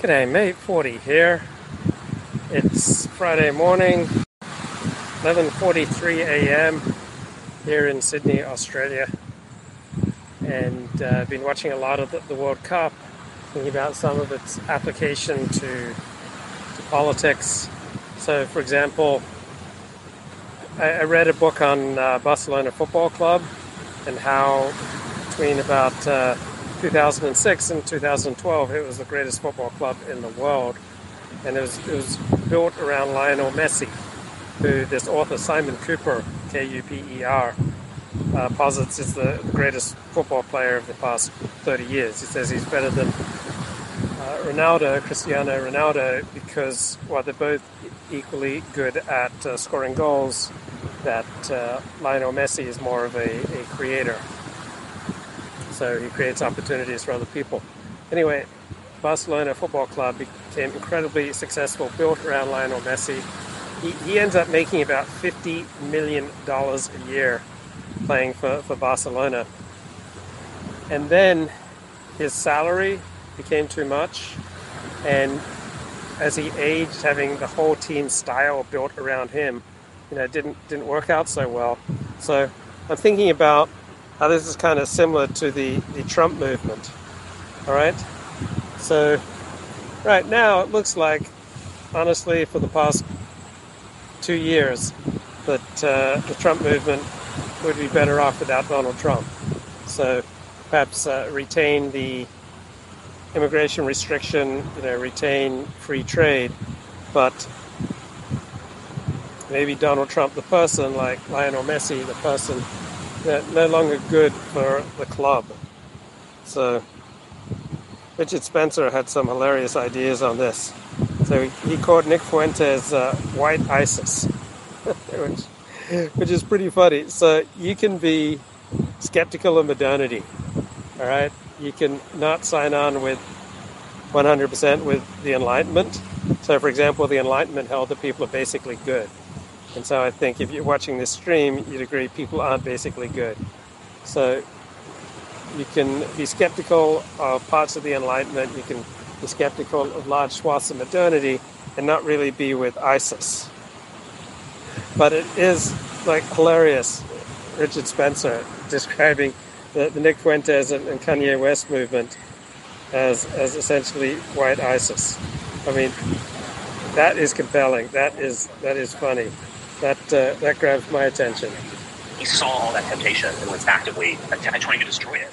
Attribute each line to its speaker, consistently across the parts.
Speaker 1: G'day mate, 40 here. It's Friday morning, 11.43 a.m. here in Sydney, Australia. And uh, I've been watching a lot of the, the, World Cup, thinking about some of its application to, to politics. So, for example, I, I read a book on uh, Barcelona Football Club and how between about uh, 2006 and 2012, it was the greatest football club in the world. And it was, it was built around Lionel Messi, who this author Simon Kuper, K U P E R, uh, posits is the, greatest football player of the past 30 years. He says he's better than uh, Ronaldo, Cristiano Ronaldo, because while they're both equally good at uh, scoring goals, that uh, Lionel Messi is more of a, a creator so he creates opportunities for other people. Anyway, Barcelona Football Club became incredibly successful, built around Lionel Messi. He, he ends up making about $50 million a year playing for, for Barcelona. And then his salary became too much. And as he aged, having the whole team style built around him, you know, didn't didn't work out so well. So I'm thinking about this is kind of similar to the, the Trump movement. All right? So, right now, it looks like, honestly, for the past two years, that uh, the Trump movement would be better off without Donald Trump. So, perhaps uh, retain the immigration restriction, you know, retain free trade, but maybe Donald Trump, the person, like Lionel Messi, the person they're no longer good for the club. So Richard Spencer had some hilarious ideas on this. So he called Nick Fuentes uh, white ISIS, which, which is pretty funny. So you can be skeptical of modernity, all right? You can not sign on with 100% with the Enlightenment. So, for example, the Enlightenment held that people are basically good. And so I think if you're watching this stream, you'd agree people aren't basically good. So you can be skeptical of parts of the Enlightenment, you can be skeptical of large swaths of modernity, and not really be with ISIS. But it is like hilarious, Richard Spencer describing the, the Nick Fuentes and, and Kanye West movement as, as essentially white ISIS. I mean, that is compelling. That is that is funny that uh, that grabs my attention.
Speaker 2: He saw all that temptation and was actively trying to destroy it.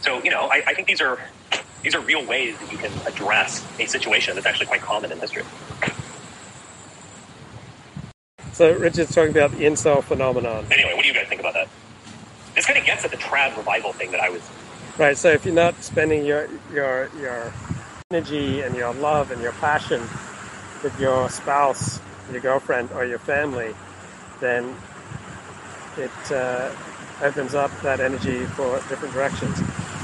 Speaker 2: So you know, I, I think these are these are real ways that you can address a situation that's actually quite common in history.
Speaker 1: So Richard's talking about the incel phenomenon.
Speaker 2: Anyway, what do you guys think about that? This kind of gets at the trad revival thing that I was.
Speaker 1: Right. So if you're not spending your your your energy and your love and your passion with your spouse your girlfriend or your family, then it uh, opens up that energy for different directions.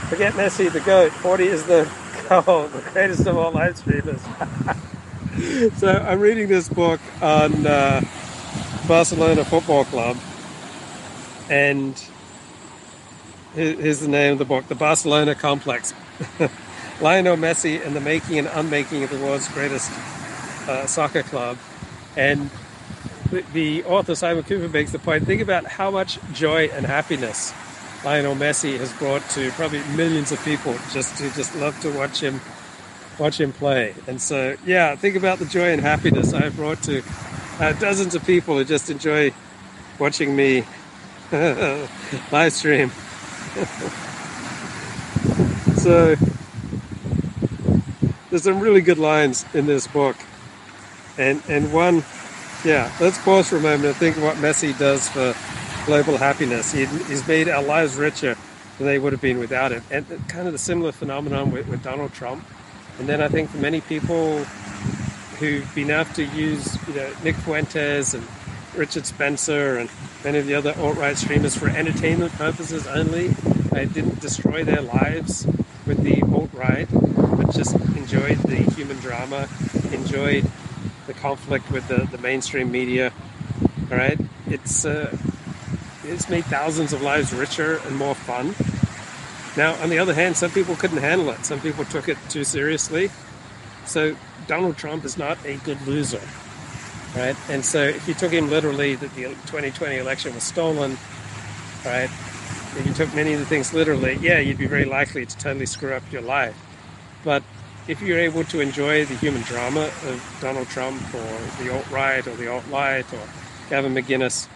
Speaker 1: Forget Messi, the GOAT. 40 is the goal, the greatest of all live streamers. so I'm reading this book on uh, Barcelona Football Club, and here's the name of the book The Barcelona Complex. Lionel Messi and the making and unmaking of the world's greatest uh, soccer club. And the author Simon Kuper makes the point think about how much joy and happiness Lionel Messi has brought to probably millions of people just to just love to watch him watch him play. And so, yeah, think about the joy and happiness I've brought to uh, dozens of people who just enjoy watching me live stream. so, there's some really good lines in this book. And and one, yeah, let's pause for a moment and think what Messi does for global happiness. He, he's made our lives richer than they would have been without it. And kind of the similar phenomenon with, with Donald Trump. And then I think for many people who've been able to use, you know, Nick Fuentes and Richard Spencer and many of the other alt-right streamers for entertainment purposes only. They didn't destroy their lives with the alt-right, but just enjoyed the human drama, enjoyed the conflict with the, the mainstream media. All right, it's uh, it's made thousands of lives richer and more fun. Now, on the other hand, some people couldn't handle it. Some people took it too seriously, So Donald Trump is not a good loser, right? And so if you took him literally that the 2020 election was stolen, right? If you took many of the things literally, yeah, you'd be very likely to totally screw up your life. But if you're able to enjoy the human drama of Donald Trump or the alt right or the alt right or Gavin McInnes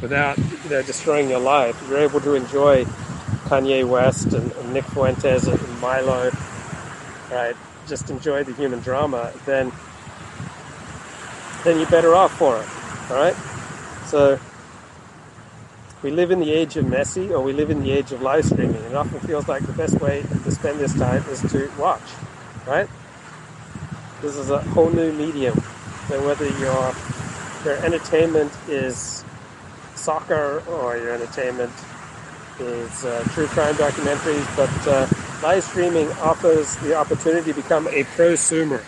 Speaker 1: without you know, destroying your life, you're able to enjoy Kanye West and, and Nick Fuentes and, and Milo, right? Just enjoy the human drama, then then you're better off for it. All right. So we live in the age of Messi, or we live in the age of live streaming. It often feels like the best way to spend this time is to watch. Right. This is a whole new medium. So whether your your entertainment is soccer or your entertainment is uh, true crime documentaries, but uh, live streaming offers the opportunity to become a prosumer.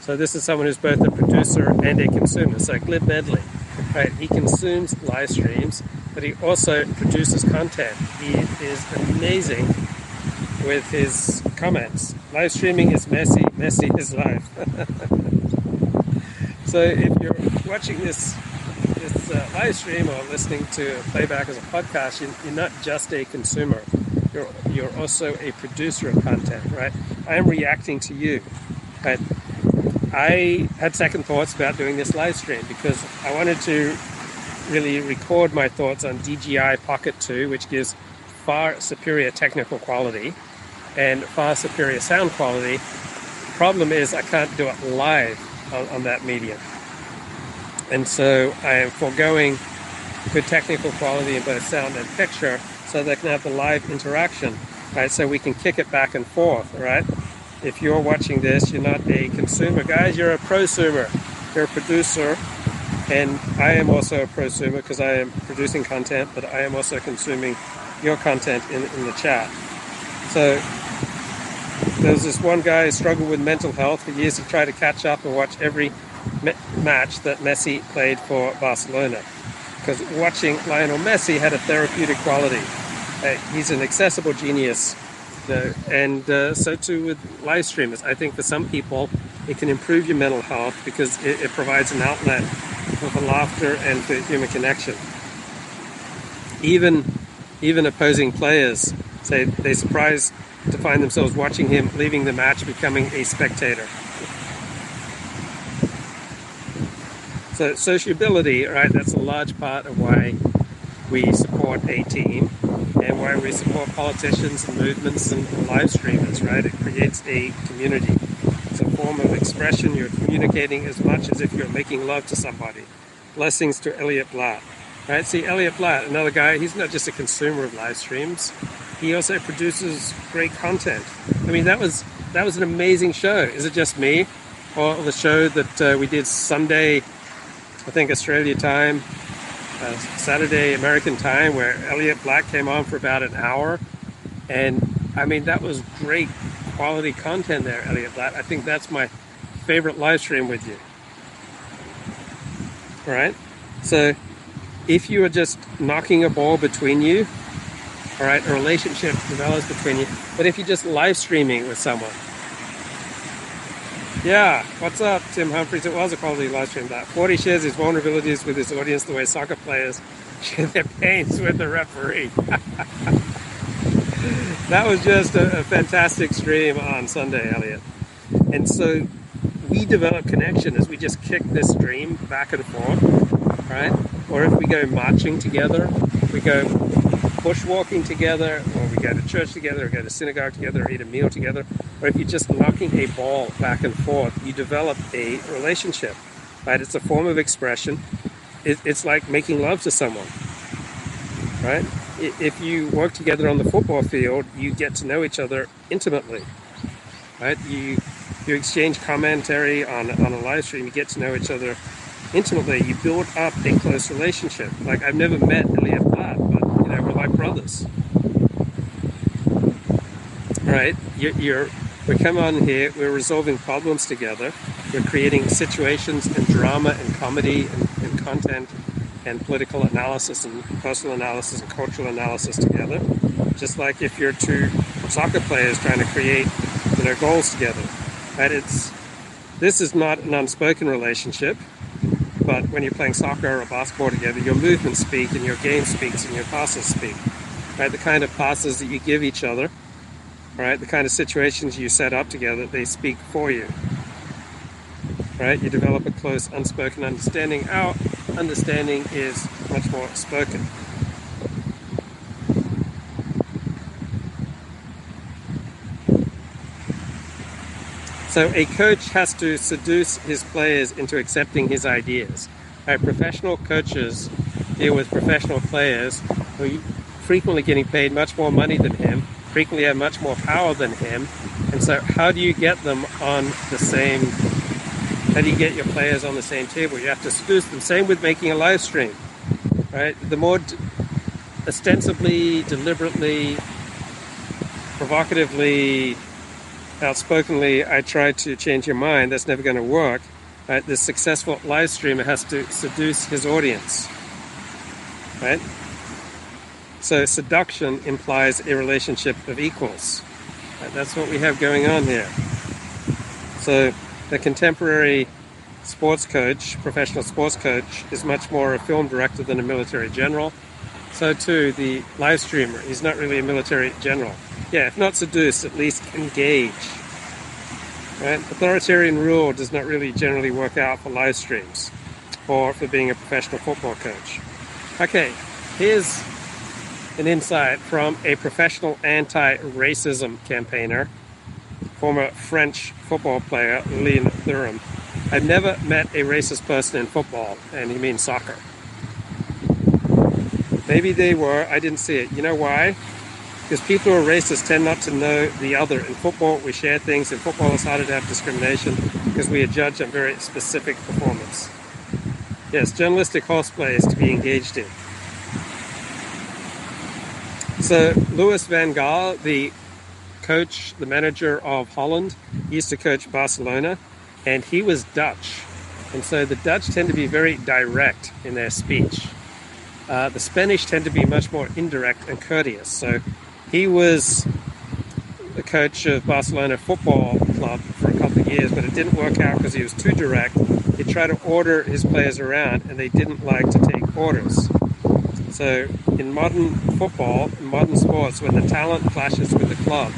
Speaker 1: So this is someone who's both a producer and a consumer. So Glib Medley, right? He consumes live streams, but he also produces content. He is amazing with his comments. Live streaming is messy, messy is live. so if you're watching this this uh, live stream or listening to playback as a podcast, you're, you're not just a consumer. You're, you're also a producer of content, right? I am reacting to you. But I had second thoughts about doing this live stream because I wanted to really record my thoughts on DJI Pocket 2, which gives far superior technical quality and far superior sound quality. Problem is, I can't do it live on, on that medium. And so I am foregoing good technical quality in both sound and picture so they can have the live interaction, right? So we can kick it back and forth, right? If you're watching this, you're not a consumer, guys, you're a prosumer. You're a producer, and I am also a prosumer because I am producing content, but I am also consuming your content in, in the chat. So there's this one guy who struggled with mental health for years. He tried to catch up and watch every match that Messi played for Barcelona. Because watching Lionel Messi had a therapeutic quality. Uh, he's an accessible genius. And uh, so too with live streamers. I think for some people, it can improve your mental health because it, it provides an outlet for laughter and for human connection. Even even opposing players say they surprised to find themselves watching him leaving the match, becoming a spectator. So sociability, right? That's a large part of why we support a team and why we support politicians and movements and live streamers, right? It creates a community. It's a form of expression. You're communicating as much as if you're making love to somebody. Blessings to Elliot Blatt. Right? See, Elliot Blatt, another guy, he's not just a consumer of live streams. He also produces great content. I mean, that was that was an amazing show. Is it just me? Or the show that uh, we did Sunday I think Australia time, uh, Saturday American time, where Elliot Blatt came on for about an hour. And I mean, that was great quality content there, Elliot Blatt. I think that's my favorite live stream with you. All right? So if you are just knocking a ball between you, all right, a relationship develops between you. But if you're just live streaming with someone, yeah, what's up, Tim Humphries? It was a quality live stream. That 40 shares his vulnerabilities with his audience the way soccer players share their pains with the referee. that was just a, a, fantastic stream on Sunday, Elliot. And so we develop connection as we just kick this stream back and forth, right? Or if we go marching together, we go bushwalking together, or we go to church together, or go to synagogue together, or eat a meal together, or if you're just knocking a ball back and forth, you develop a relationship, right? It's a form of expression. It, it's like making love to someone, right? If you work together on the football field, you get to know each other intimately, right? You you exchange commentary on, on a live stream, you get to know each other intimately. You build up a close relationship. Like I've never met Blatt, you know we're like brothers, right? You're, you're we come on here, we're resolving problems together, we're creating situations and drama and comedy and, and content and political analysis and personal analysis and cultural analysis together. Just like if you're two soccer players trying to create you know goals together. Right? It's This is not an unspoken relationship, but when you're playing soccer or basketball together, your movements speak and your game speaks and your passes speak. Right? The kind of passes that you give each other, right? The kind of situations you set up together, they speak for you. Right? You develop a close unspoken understanding. Our understanding is much more spoken. So a coach has to seduce his players into accepting his ideas. Right? Professional coaches deal with professional players who are frequently getting paid much more money than him, frequently have much more power than him. And so how do you get them on the same how do you get your players on the same table? You have to seduce them. Same with making a live stream. Right? The more d- ostensibly, deliberately, provocatively outspokenly, I try to change your mind, that's never going to work. Right? The successful live streamer has to seduce his audience. Right? So seduction implies a relationship of equals. Right? That's what we have going on here. So the contemporary sports coach, professional sports coach, is much more a film director than a military general. So too the live streamer, he's not really a military general yeah, if not seduce, at least engage. Right? Authoritarian rule does not really generally work out for live streams or for being a professional football coach. Okay, here's an insight from a professional anti racism campaigner, former French football player Lynn Thuram. I've never met a racist person in football, and he means soccer. Maybe they were, I didn't see it. You know why? because people who are racist tend not to know the other. In football, we share things. In football, it's harder to have discrimination because we are judged on very specific performance. Yes, journalistic horseplay is to be engaged in. So, Louis van Gaal, the coach, the manager of Holland, used to coach Barcelona, and he was Dutch. And so the Dutch tend to be very direct in their speech. Uh, the Spanish tend to be much more indirect and courteous. So he was the coach of Barcelona Football Club for a couple of years, but it didn't work out because he was too direct. He tried to order his players around, and they didn't like to take orders. So, in modern football, in modern sports, when the talent clashes with the club,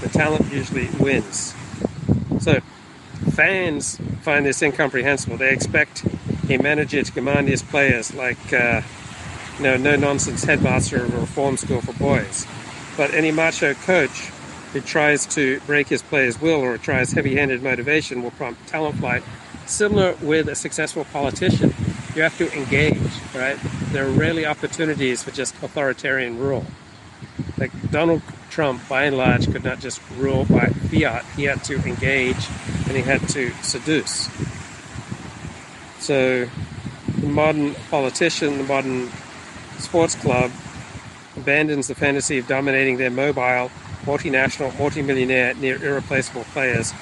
Speaker 1: the talent usually wins. So, fans find this incomprehensible. They expect a manager to command his players like, uh, you know, no nonsense headmaster of a reform school for boys. But any macho coach who tries to break his player's will or tries heavy handed motivation will prompt talent flight. Similar with a successful politician, you have to engage, right? There are rarely opportunities for just authoritarian rule. Like Donald Trump, by and large, could not just rule by fiat. He had to engage and he had to seduce. So, the modern politician, the modern sports club, abandons the fantasy of dominating their mobile, multinational, multimillionaire, near irreplaceable players.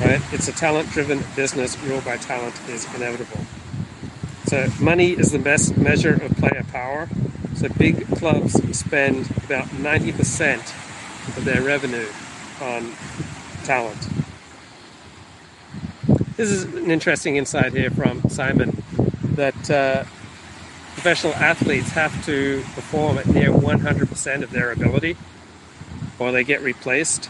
Speaker 1: Right? It's a talent-driven business. Ruled by talent is inevitable. So money is the best measure of player power. So big clubs spend about 90% of their revenue on talent. This is an interesting insight here from Simon that uh, professional athletes have to perform at near 100% of their ability or they get replaced.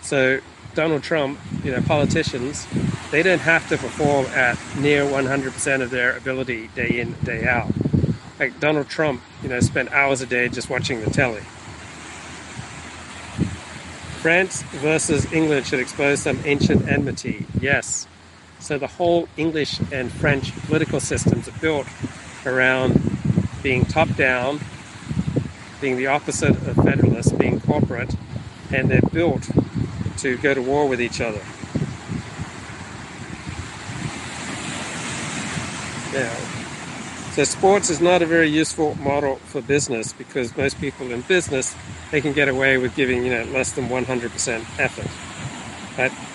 Speaker 1: So Donald Trump, you know, politicians, they don't have to perform at near 100% of their ability day in, day out. Like Donald Trump, you know, spent hours a day just watching the telly. France versus England should expose some ancient enmity. Yes, so the whole English and French political systems are built around being top down, being the opposite of federalists, being corporate, and they're built to go to war with each other. Yeah. So sports is not a very useful model for business because most people in business they can get away with giving you know less than 100% effort. Right?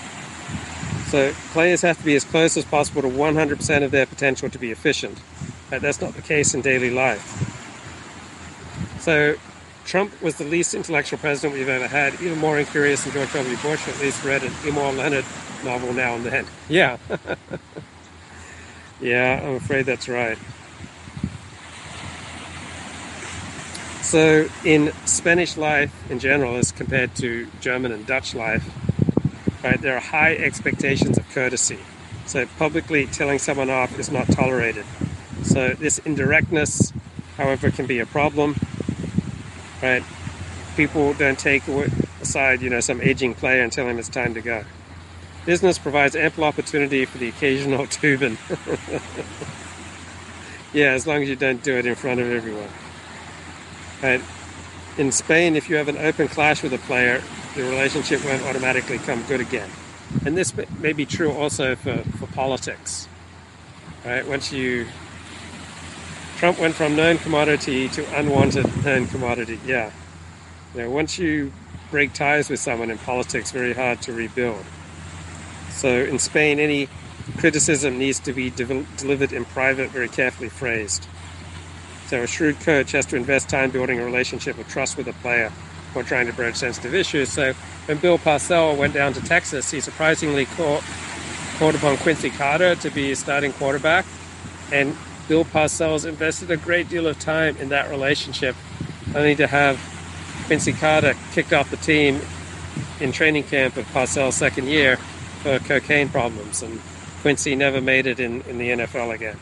Speaker 1: So players have to be as close as possible to 100% of their potential to be efficient. But that's not the case in daily life. So Trump was the least intellectual president we've ever had, even more incurious than George W. Bush, at least read an Elmore Leonard novel now and then. Yeah. yeah, I'm afraid that's right. So, in Spanish life in general, as compared to German and Dutch life, right, there are high expectations of courtesy. So, publicly telling someone off is not tolerated. So, this indirectness, however, can be a problem right? People don't take aside, you know, some aging player and tell him it's time to go. Business provides ample opportunity for the occasional Tubin. yeah, as long as you don't do it in front of everyone. Right? In Spain, if you have an open clash with a player, the relationship won't automatically come good again. And this may be true also for, for politics. Right? Once you Trump went from known commodity to unwanted known commodity. Yeah. You know, once you break ties with someone in politics, very hard to rebuild. So in Spain, any criticism needs to be de- delivered in private, very carefully phrased. So a shrewd coach has to invest time building a relationship of trust with a player or trying to broach sensitive issues. So when Bill Parcells went down to Texas, he surprisingly caught, called upon Quincy Carter to be his starting quarterback. And Bill Parcells invested a great deal of time in that relationship, only to have Quincy Carter kicked off the team in training camp of Parcells' second year for cocaine problems, and Quincy never made it in, in the NFL again.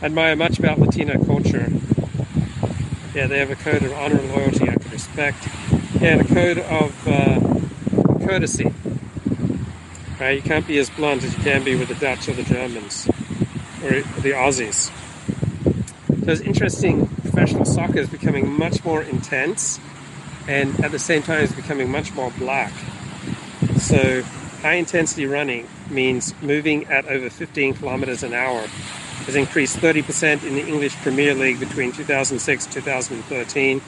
Speaker 1: I admire much about Latino culture. Yeah, they have a code of honor and loyalty I can respect, yeah, and a code of uh, courtesy. Right, you can't be as blunt as you can be with the Dutch or the Germans or the Aussies. So it's interesting, professional soccer is becoming much more intense and at the same time is becoming much more black. So high intensity running means moving at over 15 kilometers an hour has increased 30% in the English Premier League between 2006 and 2013.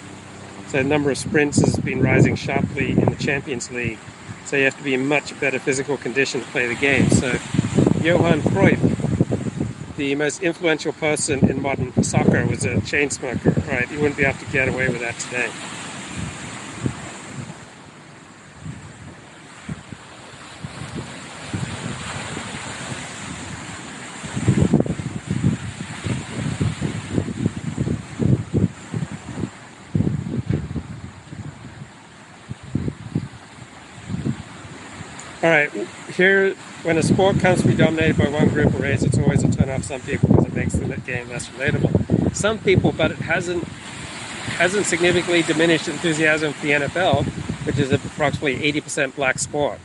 Speaker 1: So the number of sprints has been rising sharply in the Champions League. So you have to be in much better physical condition to play the game. So Johan Cruyff the most influential person in modern soccer was a chain smoker, right? You wouldn't be able to get away with that today. All right, here when a sport comes to be dominated by one group of race, it's always a turn off some people because it makes the game less relatable. Some people, but it hasn't hasn't significantly diminished enthusiasm for the NFL, which is approximately 80% black sport.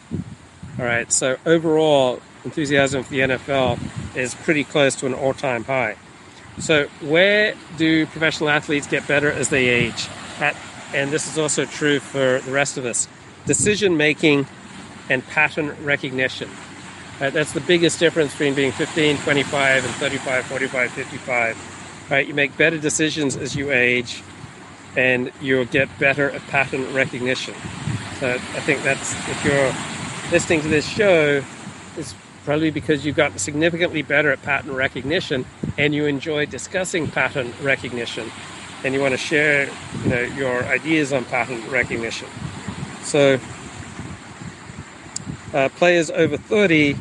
Speaker 1: All right, so overall, enthusiasm for the NFL is pretty close to an all-time high. So where do professional athletes get better as they age? At, and this is also true for the rest of us. Decision making and pattern recognition. Right? That's the biggest difference between being 15, 25, and 35, 45, 55. Right? You make better decisions as you age, and you'll get better at pattern recognition. So I think that's if you're listening to this show, it's probably because you've gotten significantly better at pattern recognition, and you enjoy discussing pattern recognition, and you want to share, you know, your ideas on pattern recognition. So uh, players over 30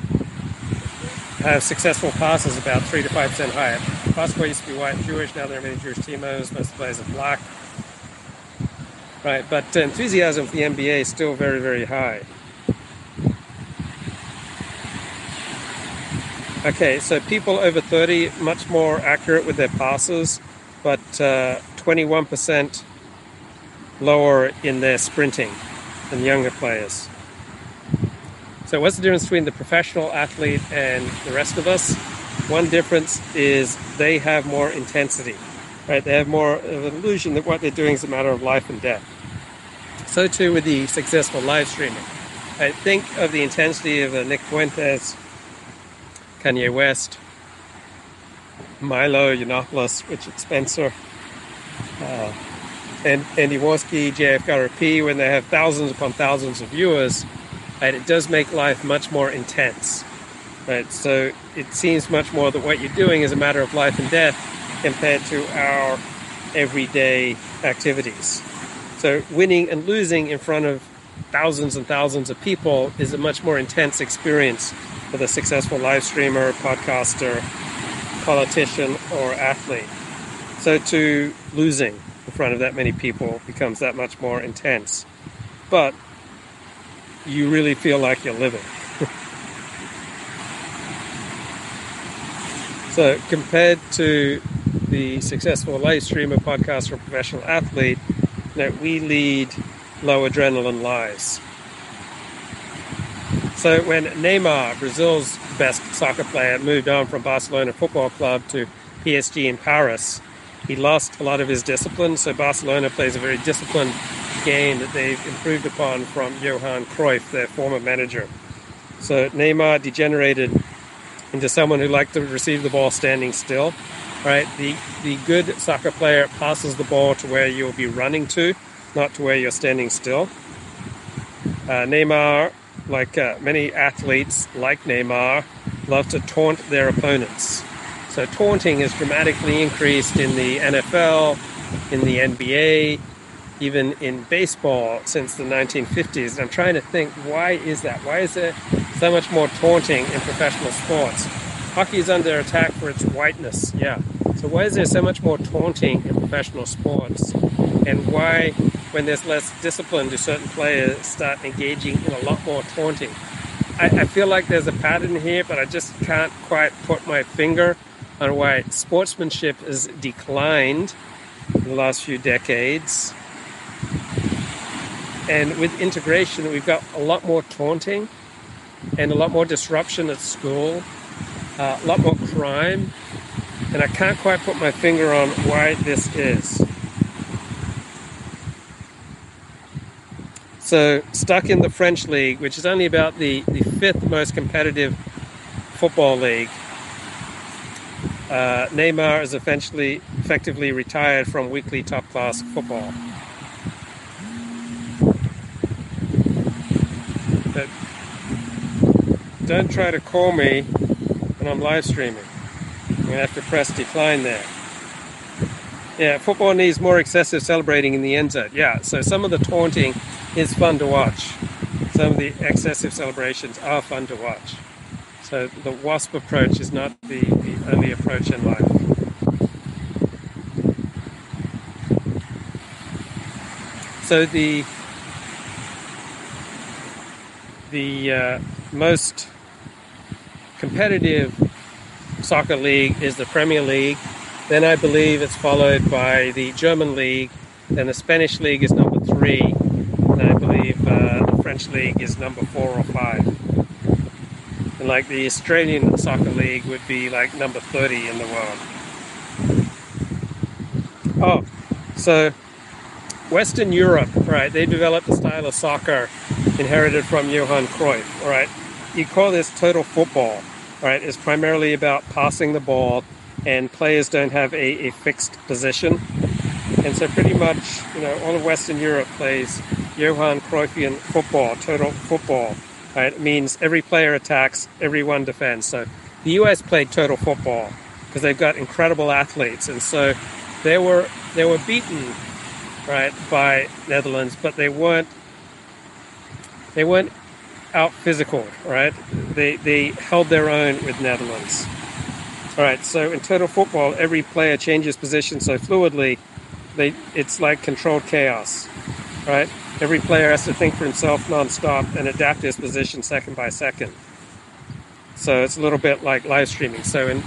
Speaker 1: have successful passes about 3 to 5% higher. Basketball used to be white and Jewish, now there are many Jewish teamos, most of the players are black. Right, but enthusiasm for the NBA is still very, very high. Okay, so people over 30, much more accurate with their passes, but uh, 21% lower in their sprinting than younger players. So, what's the difference between the professional athlete and the rest of us? One difference is they have more intensity, right? They have more of an illusion that what they're doing is a matter of life and death. So too with the successful live streaming. I think of the intensity of Nick Fuentes, Kanye West, Milo Yiannopoulos, Richard Spencer, uh, and Andy Warski, JF Gariépy, when they have thousands upon thousands of viewers Right? It does make life much more intense. Right? So it seems much more that what you're doing is a matter of life and death compared to our everyday activities. So winning and losing in front of thousands and thousands of people is a much more intense experience for the successful live streamer, podcaster, politician, or athlete. So to losing in front of that many people becomes that much more intense. But you really feel like you're living. so compared to the successful live streamer, podcaster, professional athlete, that we lead low adrenaline lives. So when Neymar, Brazil's best soccer player, moved on from Barcelona Football Club to PSG in Paris, he lost a lot of his discipline. So Barcelona plays a very disciplined game that they've improved upon from Johan Cruyff, their former manager. So Neymar degenerated into someone who liked to receive the ball standing still. Right, the the good soccer player passes the ball to where you'll be running to, not to where you're standing still. Uh, Neymar, like uh, many athletes, like Neymar, love to taunt their opponents. So taunting has dramatically increased in the NFL, in the NBA, even in baseball since the 1950s. And I'm trying to think, why is that? Why is there so much more taunting in professional sports? Hockey is under attack for its whiteness, yeah. So why is there so much more taunting in professional sports? And why, when there's less discipline, do certain players start engaging in a lot more taunting? I, I feel like there's a pattern here, but I just can't quite put my finger on why sportsmanship has declined in the last few decades. And with integration, we've got a lot more taunting and a lot more disruption at school, uh, a lot more crime. And I can't quite put my finger on why this is. So, stuck in the French league, which is only about the, the fifth most competitive football league, uh, Neymar is eventually effectively retired from weekly top class football. But don't try to call me when I'm live streaming. I'm to have to press decline there. Yeah, football needs more excessive celebrating in the end zone. Yeah, so some of the taunting is fun to watch. Some of the excessive celebrations are fun to watch. So the WASP approach is not the, the only approach in life. So the the uh, most competitive soccer league is the Premier League. Then I believe it's followed by the German league. Then the Spanish league is number three. And I believe uh, the French league is number four or five and like the Australian Soccer League would be like number 30 in the world. Oh, so Western Europe, right? They developed a style of soccer inherited from Johan Cruyff, right? You call this total football, right? It's primarily about passing the ball, and players don't have a, a fixed position. And so, pretty much, you know, all of Western Europe plays Johan Cruyffian football, total football? It means every player attacks, everyone defends. So the US played total football because they've got incredible athletes, and so they were they were beaten right by Netherlands, but they weren't they weren't out physical, right? They they held their own with Netherlands. All right, so in total football, every player changes position so fluidly, they it's like controlled chaos, right? Every player has to think for himself non-stop and adapt his position second by second. So it's a little bit like live streaming. So in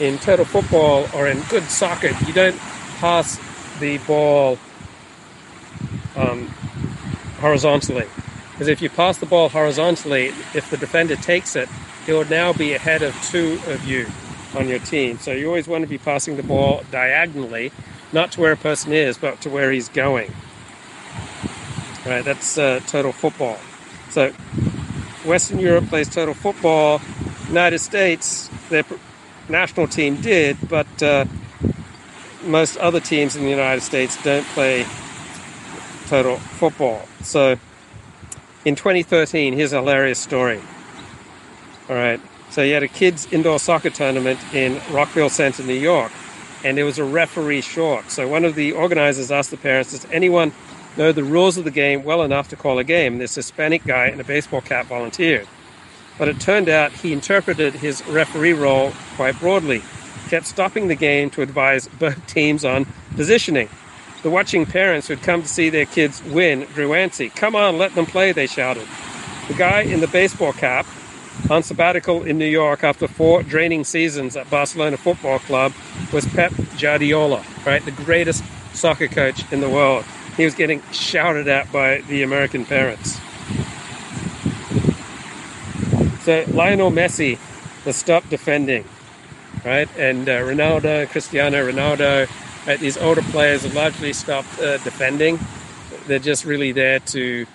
Speaker 1: in total football or in good soccer, you don't pass the ball um, horizontally. Because if you pass the ball horizontally, if the defender takes it, he will now be ahead of two of you on your team. So you always want to be passing the ball diagonally, not to where a person is, but to where he's going. Right, that's uh, total football. So, Western Europe plays total football. United States, their national team did, but uh, most other teams in the United States don't play total football. So, in 2013, here's a hilarious story. All right, so you had a kids' indoor soccer tournament in Rockville Centre, New York, and there was a referee short. So one of the organizers asked the parents, "Does anyone know the rules of the game well enough to call a game. This Hispanic guy in a baseball cap volunteered. But it turned out he interpreted his referee role quite broadly, kept stopping the game to advise both teams on positioning. The watching parents who'd come to see their kids win drew antsy. Come on, let them play, they shouted. The guy in the baseball cap, on sabbatical in New York after four draining seasons at Barcelona Football Club, was Pep Guardiola, right? The greatest soccer coach in the world. He was getting shouted at by the American parents. So Lionel Messi has stopped defending, right? And uh, Ronaldo, Cristiano Ronaldo, right? These older players have largely stopped uh, defending. They're just really there to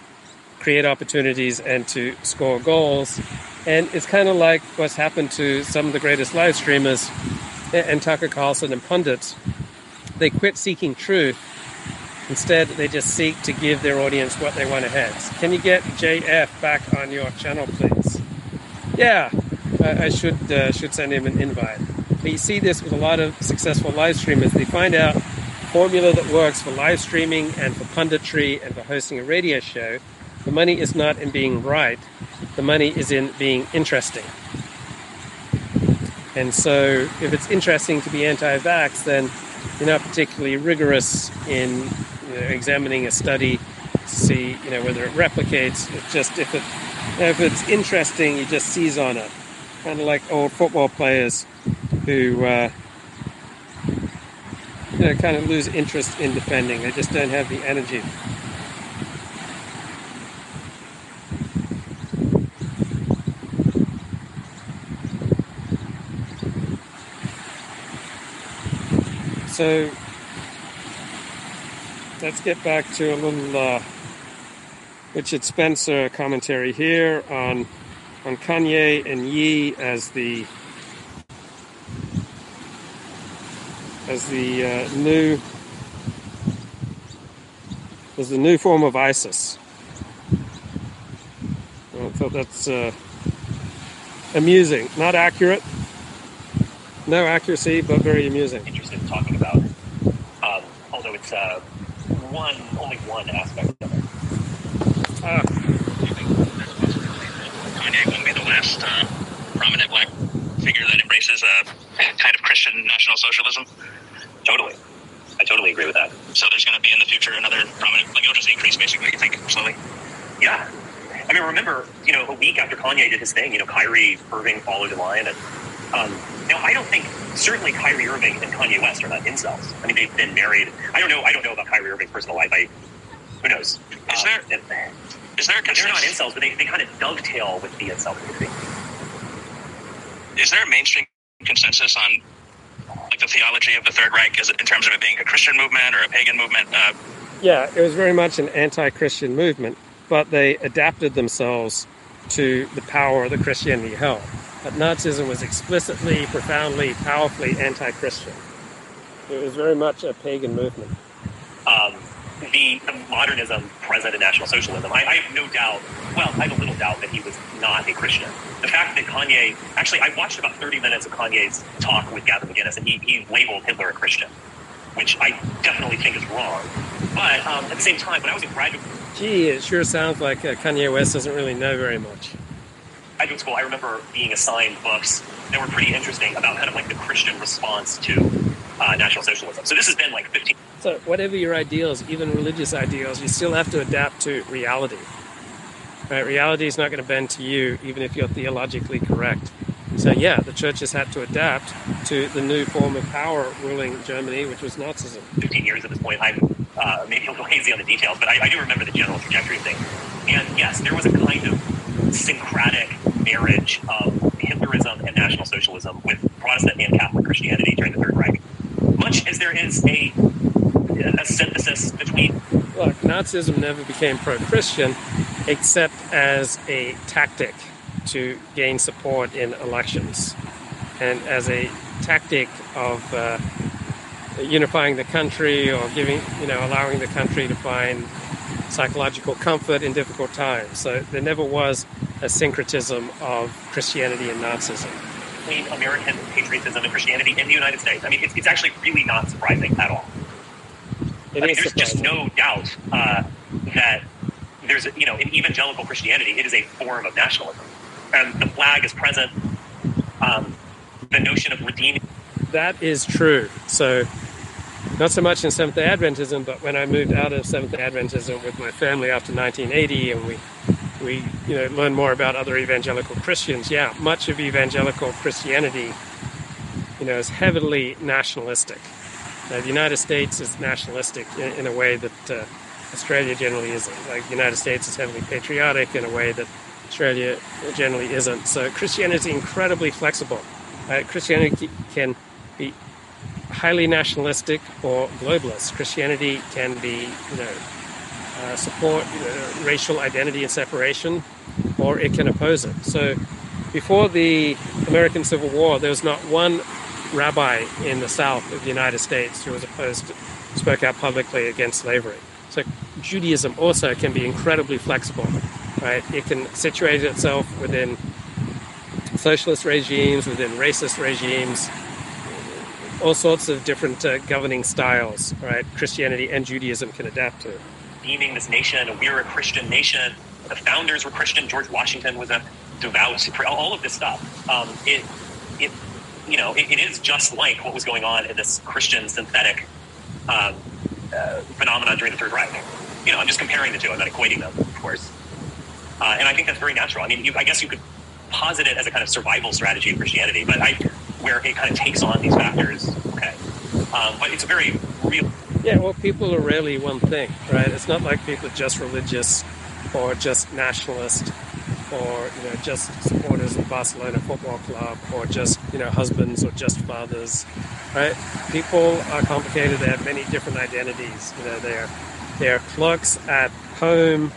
Speaker 1: create opportunities and to score goals. And it's kind of like what's happened to some of the greatest live streamers and Tucker Carlson and pundits. They quit seeking truth. Instead, they just seek to give their audience what they want to ahead. Can you get JF back on your channel, please? Yeah, I, should uh, should send him an invite. But you see this with a lot of successful live streamers. They find out formula that works for live streaming and for punditry and for hosting a radio show. The money is not in being right. The money is in being interesting. And so, if it's interesting to be anti-vax, then you're not particularly rigorous in examining a study to see, you know, whether it replicates. Just if it if it's interesting, you just seize on it. Kind of like old football players who uh, you know, kind of lose interest in defending. They just don't have the energy. So let's get back to a little uh, Richard Spencer commentary here on on Kanye and Ye as the as the uh, new as the new form of ISIS. I thought that's uh, amusing, not accurate, no accuracy, but very amusing.
Speaker 2: Interested in talking about, um, although it's uh, one only one aspect of it.
Speaker 3: Uh, Kanye won't be the last uh, prominent black figure that embraces a kind of Christian National Socialism.
Speaker 2: Totally. I totally agree with that.
Speaker 3: So there's going to be in the future another prominent, like it'll just increase basically, you think, slowly?
Speaker 2: Yeah. I mean, remember, you know, a week after Kanye did his thing, you know, Kyrie Irving followed in line. And um, now I don't think, certainly Kyrie Irving and Kanye West are not incels. I mean, they've been married. I don't know. I don't know about Kyrie Irving's personal life. I, who knows?
Speaker 3: Is um, there, is there a?
Speaker 2: They're not incels, but they, they kind of dovetail with the incel community.
Speaker 3: Is there a mainstream consensus on like the theology of the Third Reich is in terms of it being a Christian movement or a pagan movement? Uh,
Speaker 1: yeah, it was very much an anti-Christian movement, but they adapted themselves to the power that Christianity held. But Nazism was explicitly, profoundly, powerfully anti-Christian. It was very much a pagan movement.
Speaker 2: Um, the, the modernism present in National Socialism, I, I, have no doubt, well, I have a little doubt that he was not a Christian. The fact that Kanye, actually, I watched about 30 minutes of Kanye's talk with Gavin McInnes, and he, he labeled Hitler a Christian, which I definitely think is wrong. But um, at the same time, when I was in graduate
Speaker 1: Gee, it sure sounds like uh, Kanye West doesn't really know very much.
Speaker 2: Graduate school, I remember being assigned books that were pretty interesting about kind of like the Christian response to uh, National Socialism. So this has been like 15.
Speaker 1: So whatever your ideals, even religious ideals, you still have to adapt to reality. Right? Reality is not going to bend to you, even if you're theologically correct. So yeah, the church has had to adapt to the new form of power ruling Germany, which was Nazism.
Speaker 2: 15 years at this point. I'm uh, maybe a little hazy on the details, but I, I do remember the general trajectory thing. And yes, there was a kind of syncretic marriage of Hitlerism and National Socialism with Protestant and Catholic Christianity during the Third Reich much as there is a, a synthesis between.
Speaker 1: Look, Nazism never became pro Christian except as a tactic to gain support in elections and as a tactic of uh, unifying the country or giving, you know, allowing the country to find psychological comfort in difficult times. So there never was a syncretism of Christianity and Nazism
Speaker 2: between American patriotism and Christianity in the United States. I mean, it's, it's actually really not surprising at all.
Speaker 1: It
Speaker 2: I mean, there's just no doubt uh, that there's, a, you know, in evangelical Christianity, it is a form of nationalism. And the flag is present. Um, the notion of redeeming
Speaker 1: That is true. So, not so much in Seventh day Adventism, but when I moved out of Seventh day Adventism with my family after 1980 and we, we you know, learned more about other evangelical Christians, yeah, much of evangelical Christianity you know, is heavily nationalistic. Now, the United States is nationalistic in, in a way that uh, Australia generally isn't. Like, the United States is heavily patriotic in a way that Australia generally isn't. So, Christianity is incredibly flexible. Uh, Christianity can be highly nationalistic or globalist. Christianity can be, you know, uh, support racial identity and separation, or it can oppose it. So, before the American Civil War, there was not one rabbi in the South of the United States who was opposed, to, spoke out publicly against slavery. So, Judaism also can be incredibly flexible, right? It can situate itself within socialist regimes, within racist regimes, all sorts of different uh, governing styles, right? Christianity and Judaism can adapt to.
Speaker 2: redeeming this nation. We're a Christian nation. The founders were Christian. George Washington was a devout. All of this stuff. Um, it, it, you know, it, it is just like what was going on in this Christian synthetic um, uh, phenomenon during the Third Reich. You know, I'm just comparing the two. I'm not equating them, of course. Uh, and I think that's very natural. I mean, you, I guess you could posit it as a kind of survival strategy of Christianity, but I, where it kind of takes on these factors. Okay, um, but it's a very real.
Speaker 1: Yeah, well, people are really one thing, right? It's not like people are just religious or just nationalist or you know just supporters of Barcelona Football Club or just you know husbands or just fathers, right? People are complicated. They have many different identities. You know, they're they're clerks at home,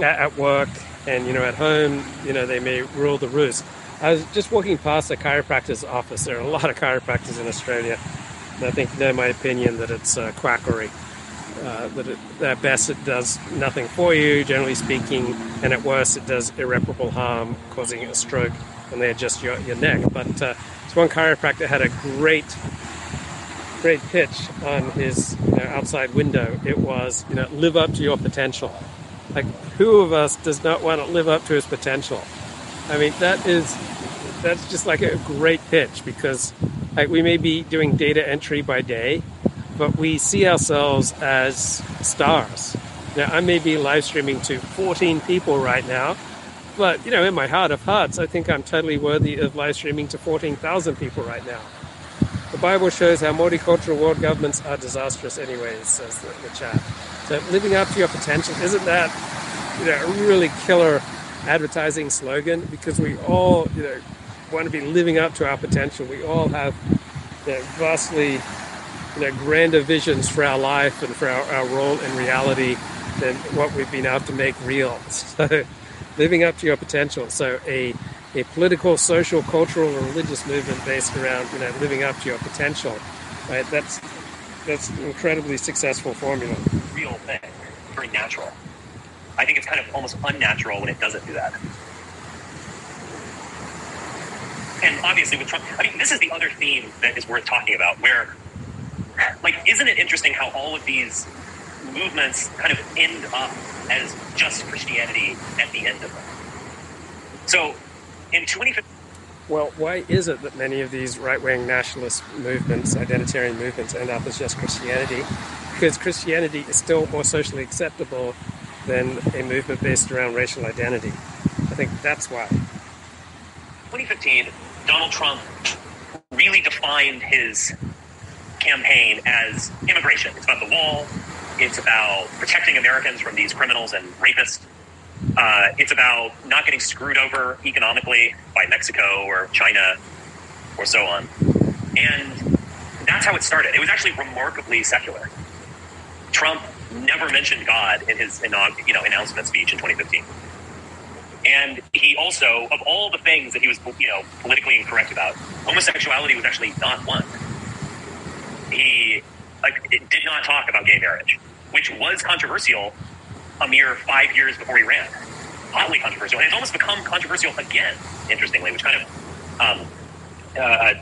Speaker 1: at work, and you know at home, you know they may rule the roost. I was just walking past a chiropractor's office. There are a lot of chiropractors in Australia. And I think know my opinion that it's uh, quackery. Uh, that it, at best it does nothing for you, generally speaking, and at worst it does irreparable harm, causing a stroke when they adjust your, your neck. But uh, this one chiropractor had a great, great pitch on his you know, outside window. It was, you know, live up to your potential. Like, who of us does not want to live up to his potential? I mean, that is, that's just like a great pitch because like we may be doing data entry by day, but we see ourselves as stars. Now, I may be live streaming to 14 people right now, but you know, in my heart of hearts, I think I'm totally worthy of live streaming to 14,000 people right now. The Bible shows how multicultural world governments are disastrous, anyways, says the, the chat. So, living up to your potential isn't that you know a really killer advertising slogan? Because we all you know want to be living up to our potential. We all have you know, vastly you know, grander visions for our life and for our, our role in reality than what we've been able to make real. So, living up to your potential. So, a a political, social, cultural, religious movement based around you know living up to your potential, right? That's that's an incredibly successful formula.
Speaker 2: Thing, very natural. I think it's kind of almost unnatural when it doesn't do that. And obviously, with Trump, I mean, this is the other theme that is worth talking about. Where, like, isn't it interesting how all of these movements kind of end up as just Christianity at the end of them? So, in 2015,
Speaker 1: Well, why is it that many of these right wing nationalist movements, identitarian movements, end up as just Christianity? Because Christianity is still more socially acceptable than a movement based around racial identity. I think that's why.
Speaker 2: 2015, Donald Trump really defined his campaign as immigration. It's about the wall. It's about protecting Americans from these criminals and rapists. Uh, it's about not getting screwed over economically by Mexico or China or so on. And that's how it started. It was actually remarkably secular. Trump never mentioned God in his you know announcement speech in 2015. And he also, of all the things that he was, you know, politically incorrect about, homosexuality was actually not one. He like, did not talk about gay marriage, which was controversial a mere five years before he ran. Hotly controversial, and it's almost become controversial again. Interestingly, which kind of um, uh,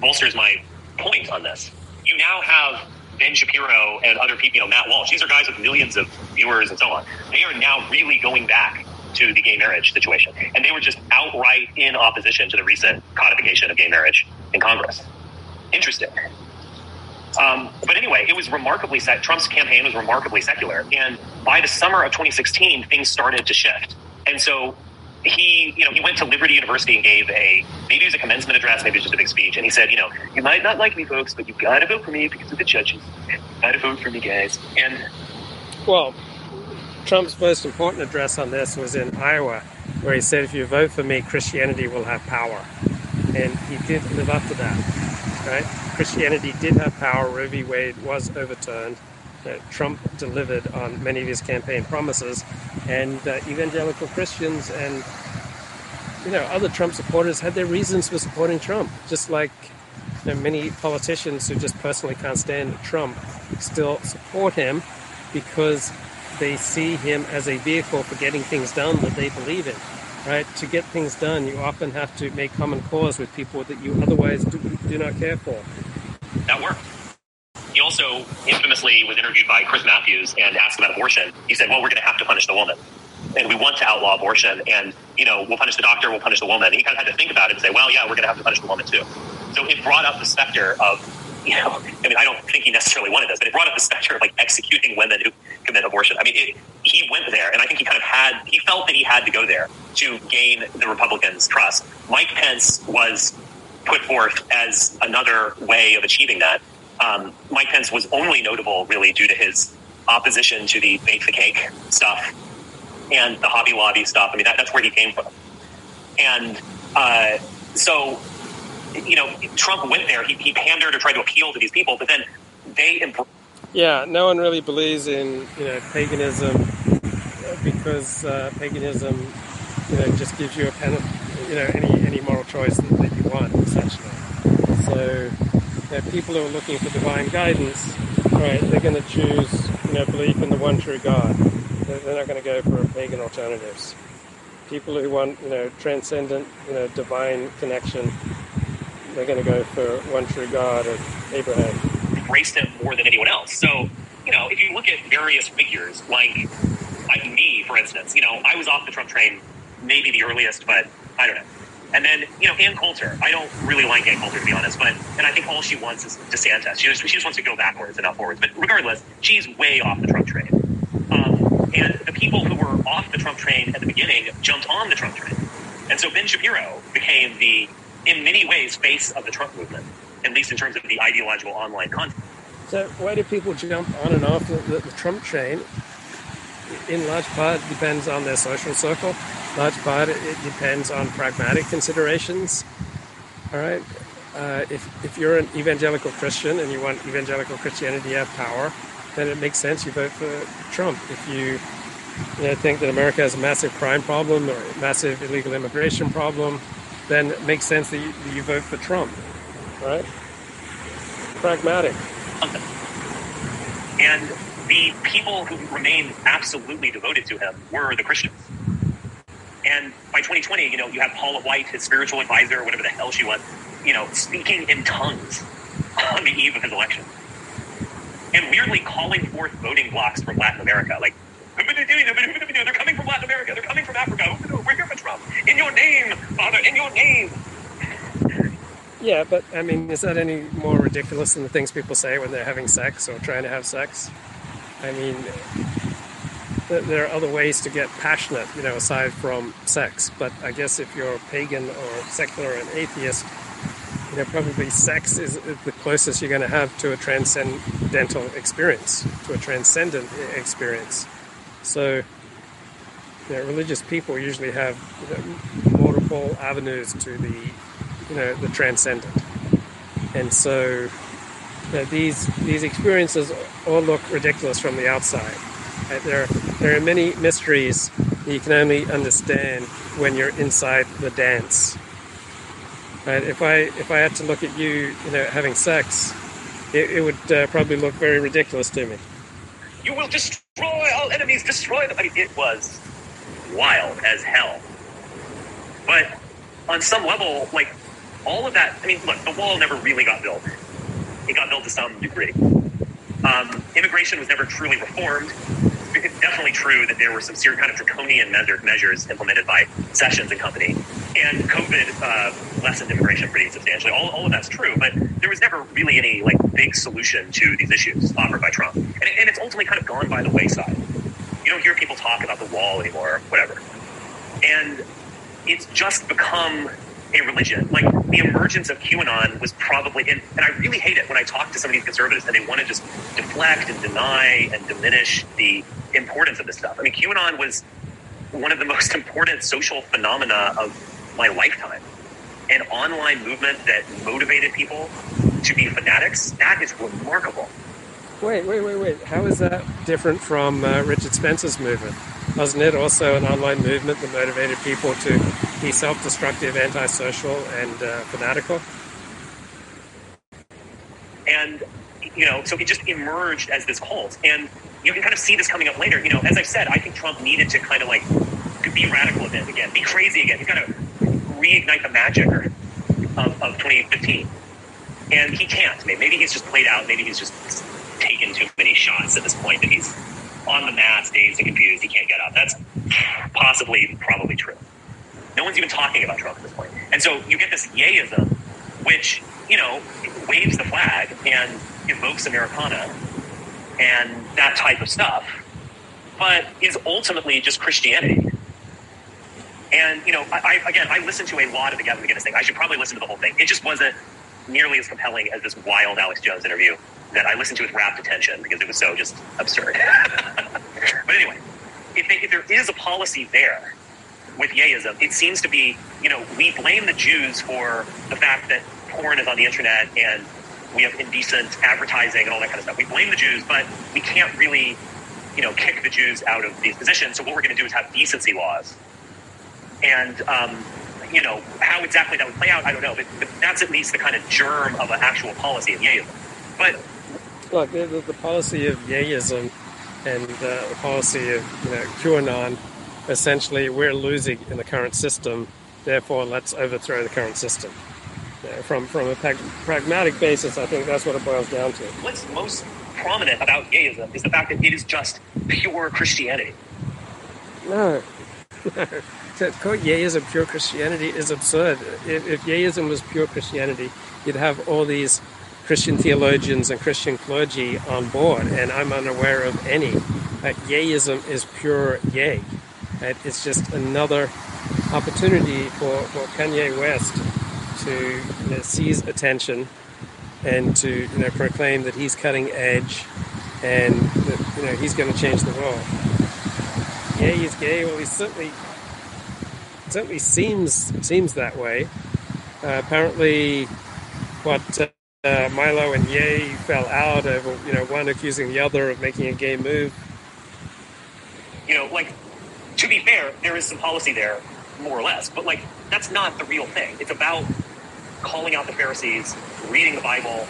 Speaker 2: bolsters my point on this. You now have Ben Shapiro and other people, you know, Matt Walsh, these are guys with millions of viewers and so on. They are now really going back to the gay marriage situation. And they were just outright in opposition to the recent codification of gay marriage in Congress. Interesting. Um, but anyway, it was remarkably set. Trump's campaign was remarkably secular, and by the summer of 2016, things started to shift. And so he, you know, he went to Liberty University and gave a maybe it was a commencement address, maybe it was just a big speech, and he said, you know, you might not like me, folks, but you got to vote for me because of the judges. Got to vote for me, guys. And
Speaker 1: well, Trump's most important address on this was in Iowa, where he said, if you vote for me, Christianity will have power. And he did live up to that, right? Christianity did have power. Roe v. Wade was overturned. Uh, Trump delivered on many of his campaign promises, and uh, evangelical Christians and you know other Trump supporters had their reasons for supporting Trump, just like you know, many politicians who just personally can't stand Trump still support him because they see him as a vehicle for getting things done that they believe in. Right? To get things done, you often have to make common cause with people that you otherwise do, do not care for.
Speaker 2: That worked. He also infamously was interviewed by Chris Matthews and asked about abortion. He said, "Well, we're going to have to punish the woman." and we want to outlaw abortion and you know we'll punish the doctor we'll punish the woman and he kind of had to think about it and say well yeah we're going to have to punish the woman too so it brought up the specter of you know, I mean, I don't think he necessarily wanted this, but it brought up the specter of like executing women who commit abortion. I mean, it, he went there, and I think he kind of had, he felt that he had to go there to gain the Republicans' trust. Mike Pence was put forth as another way of achieving that. Um, Mike Pence was only notable really due to his opposition to the bake the cake stuff and the Hobby Lobby stuff. I mean, that, that's where he came from. And uh, so you know, Trump went there. He, he pandered or tried to appeal to these people, but then they. Imp-
Speaker 1: yeah, no one really believes in you know paganism because uh, paganism you know just gives you a pen of, you know any any moral choice that you want essentially. So know, people who are looking for divine guidance, right? They're going to choose you know belief in the one true God. They're not going to go for pagan alternatives. People who want you know transcendent you know divine connection they're going to go for one true God of Abraham.
Speaker 2: Embraced him more than anyone else. So, you know, if you look at various figures, like like me, for instance, you know, I was off the Trump train, maybe the earliest, but I don't know. And then, you know, Ann Coulter. I don't really like Ann Coulter, to be honest, but, and I think all she wants is DeSantis. She just, she just wants to go backwards and not forwards. But regardless, she's way off the Trump train. Um, and the people who were off the Trump train at the beginning jumped on the Trump train. And so Ben Shapiro became the in many ways face of the Trump movement, at least in terms of the ideological online content.
Speaker 1: So why do people jump on and off the, the, the Trump train? In large part, depends on their social circle. Large part, it depends on pragmatic considerations. All right. Uh, if, if you're an evangelical Christian and you want evangelical Christianity to have power, then it makes sense you vote for Trump. If you, you know, think that America has a massive crime problem or a massive illegal immigration problem, then it makes sense that you, that you vote for Trump, right? Pragmatic.
Speaker 2: And the people who remained absolutely devoted to him were the Christians. And by 2020, you know, you have Paula White, his spiritual advisor, whatever the hell she was, you know, speaking in tongues on the eve of his election. And weirdly calling forth voting blocs from Latin America. Like, they're coming from Latin America. They're coming from Africa. We're here for Trump. In your name, Father, in your name.
Speaker 1: Yeah, but I mean, is that any more ridiculous than the things people say when they're having sex or trying to have sex? I mean, there are other ways to get passionate, you know, aside from sex. But I guess if you're pagan or secular and atheist, you know, probably sex is the closest you're going to have to a transcendental experience, to a transcendent experience. So, you know, religious people usually have you know, multiple avenues to the, you know, the transcendent, and so know, these these experiences all look ridiculous from the outside. Right? There, there are many mysteries that you can only understand when you're inside the dance. Right? If I if I had to look at you, you know, having sex, it, it would uh, probably look very ridiculous to me.
Speaker 2: You will destroy all enemies, destroy them. I mean, it was wild as hell. But on some level, like all of that, I mean, look, the wall never really got built. It got built to some degree. Um, immigration was never truly reformed. It's definitely true that there were some serious kind of draconian measures implemented by Sessions and company. And COVID uh, lessened immigration pretty substantially. All, all of that's true, but there was never really any like big solution to these issues offered by Trump. And, and it's ultimately kind of gone by the wayside. You don't hear people talk about the wall anymore, or whatever. And it's just become a religion. Like the emergence of QAnon was probably, and, and I really hate it when I talk to some of these conservatives and they want to just deflect and deny and diminish the importance of this stuff. I mean, QAnon was one of the most important social phenomena of my lifetime. An online movement that motivated people to be fanatics, that is remarkable.
Speaker 1: Wait, wait, wait, wait. How is that different from uh, Richard Spencer's movement? Wasn't it also an online movement that motivated people to be self-destructive, antisocial, and uh, fanatical?
Speaker 2: And you know, so it just emerged as this cult, and you can kind of see this coming up later. You know, as I said, I think Trump needed to kind of like be radical a bit again, be crazy again. Got to reignite the magic of, of 2015, and he can't. Maybe he's just played out. Maybe he's just taken too many shots at this point that he's on the mats, dazed and confused. He can't get up. That's possibly, probably true. No one's even talking about Trump at this point. And so you get this yayism, which, you know, waves the flag and evokes Americana and that type of stuff, but is ultimately just Christianity. And, you know, I, I, again, I listened to a lot of the Gavin McInnes thing. I should probably listen to the whole thing. It just wasn't nearly as compelling as this wild Alex Jones interview that I listened to with rapt attention because it was so just absurd. but anyway, if, they, if there is a policy there with Yayism, it seems to be, you know, we blame the Jews for the fact that porn is on the internet and we have indecent advertising and all that kind of stuff. We blame the Jews, but we can't really, you know, kick the Jews out of these positions. So what we're going to do is have decency laws. And, um, you know, how exactly that would play out, I don't know. But, but that's at least the kind of germ of an actual policy of Yayism. But
Speaker 1: look, the, the, policy of Yayism and uh, the policy of you know, QAnon, essentially, we're losing in the current system. Therefore, let's overthrow the current system. from from a pragmatic basis, I think that's what it boils down to.
Speaker 2: What's most prominent about Yayism is the fact that it is just pure Christianity.
Speaker 1: No, no. To call Yayism pure Christianity is absurd. If, if Yayism was pure Christianity, you'd have all these Christian theologians and Christian clergy on board, and I'm unaware of any. Uh, yayism is pure yay. Right? It's just another opportunity for, for Kanye West to you know, seize attention and to you know, proclaim that he's cutting edge and that you know he's going to change the world. Yeah, he's gay. Well, he's certainly certainly seems seems that way. Uh, apparently, what uh, Milo and Ye fell out of, you know, one accusing the other of making a gay move.
Speaker 2: You know, like, to be fair, there is some policy there, more or less, but like, that's not the real thing. It's about calling out the Pharisees, reading the Bible,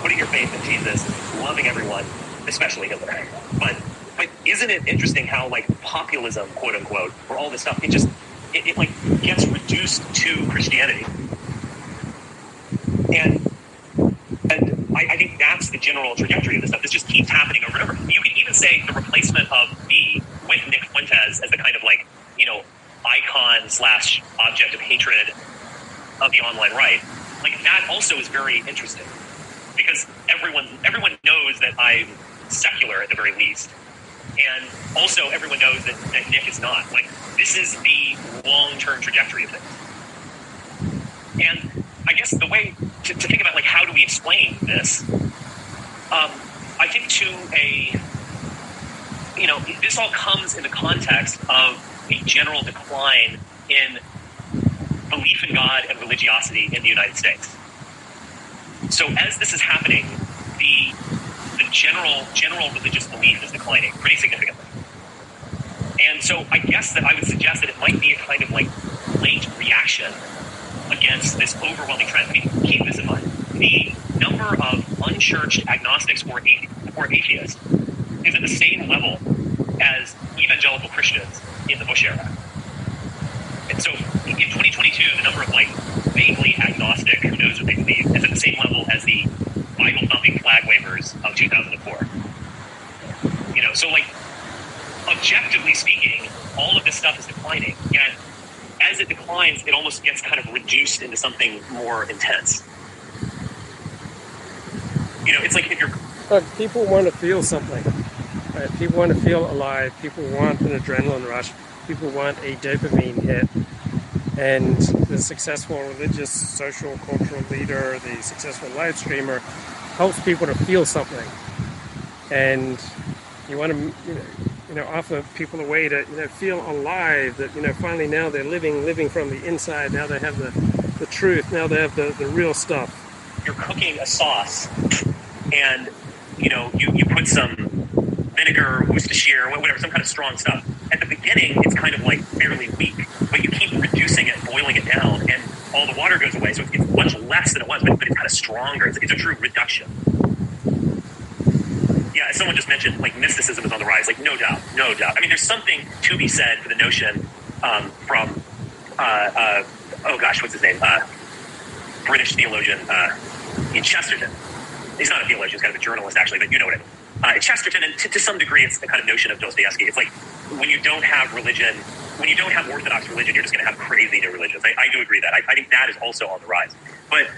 Speaker 2: putting your faith in Jesus, loving everyone, especially Hitler. But, but isn't it interesting how like populism, quote unquote, or all this stuff, it just, it, it like gets reduced to Christianity. And and I, I, think that's the general trajectory of this stuff. This just keeps happening over and over. You can even say the replacement of me with Nick Fuentes as the kind of like, you know, icon slash object of hatred of the online right. Like that also is very interesting because everyone everyone knows that I'm secular at the very least. And also everyone knows that, that Nick is not. Like this is the long term trajectory of things. And I guess the way to, to think about like how do we explain this, um, I think to a you know this all comes in the context of a general decline in belief in God and religiosity in the United States. So as this is happening, the the general general religious belief is declining pretty significantly. And so I guess that I would suggest that it might be a kind of like late reaction against this overwhelming trend. I mean, keep this in mind. The number of unchurched agnostics or, or atheists is at the same level as evangelical Christians in the Bush era. And so in 2022, the number of like vaguely agnostic, who knows what they believe, is at the same level as the Bible thumping flag wavers of 2004. declining. And it almost gets kind of reduced into something more intense. You know, it's like if you're.
Speaker 1: But people want to feel something. Right? People want to feel alive. People want an adrenaline rush. People want a dopamine hit. And the successful religious, social, cultural leader, the successful live streamer, helps people to feel something. And you want to, you know, you know, offer people a way to, you know, feel alive. That you know, finally now they're living, living from the inside. Now they have the, the truth. Now they have the, the real stuff.
Speaker 2: You're cooking a sauce, and you know, you, you put some vinegar, Worcestershire, whatever, some kind of strong stuff. At the beginning, it's kind of like fairly weak, but you keep reducing it, boiling it down, and all the water goes away. So it's much less than it was, but, but it's kind of stronger. It's, it's a true reduction. Yeah, as someone just mentioned, like mysticism is on the rise. Like, no doubt, no doubt. I mean, there's something to be said for the notion um, from, uh, uh, oh gosh, what's his name? Uh, British theologian uh, in Chesterton. He's not a theologian; he's kind of a journalist, actually. But you know what I mean. Uh, Chesterton, and to, to some degree, it's the kind of notion of Dostoevsky. It's like when you don't have religion, when you don't have orthodox religion, you're just going to have crazy new religions. I, I do agree that. I, I think that is also on the rise. But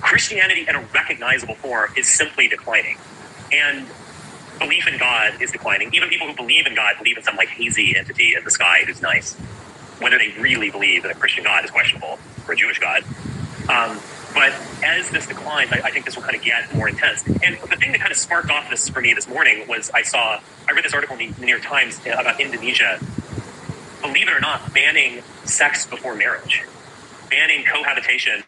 Speaker 2: Christianity in a recognizable form is simply declining. And belief in God is declining. Even people who believe in God believe in some like hazy entity in the sky who's nice. Whether they really believe in a Christian God is questionable, or a Jewish God. Um, but as this declines, I, I, think this will kind of get more intense. And the thing that kind of sparked off this for me this morning was I saw, I read this article in the New York Times about Indonesia, believe it or not, banning sex before marriage, banning cohabitation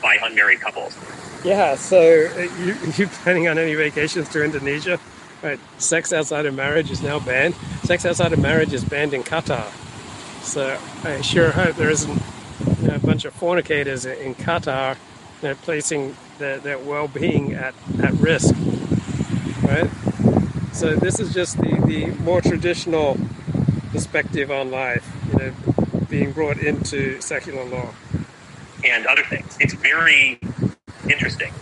Speaker 2: by unmarried couples.
Speaker 1: Yeah, so uh, you, you planning on any vacations to Indonesia? Right, sex outside of marriage is now banned. Sex outside of marriage is banned in Qatar. So I sure hope there isn't you know, a bunch of fornicators in Qatar you know, placing their, their well-being at, at risk. Right. So this is just the, the more traditional perspective on life, you know, being brought into secular law.
Speaker 2: And other things. It's very interesting.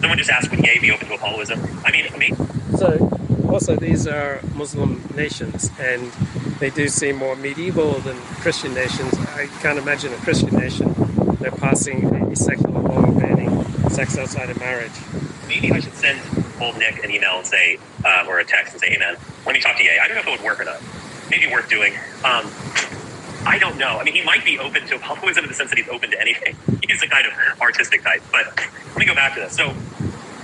Speaker 2: Someone just asked, would Ye be open to Apolloism? I mean, I mean
Speaker 1: so also these are Muslim nations and they do seem more medieval than Christian nations. I can't imagine a Christian nation they're passing a secular law banning sex outside of marriage.
Speaker 2: Maybe I should send old Nick an email and say, uh, or a text and say, hey man, let me talk to Ye. I don't know if it would work or not. Maybe worth doing. Um, I don't know. I mean, he might be open to Apolloism in the sense that he's open to anything. He's a kind of artistic type. But let me go back to this. So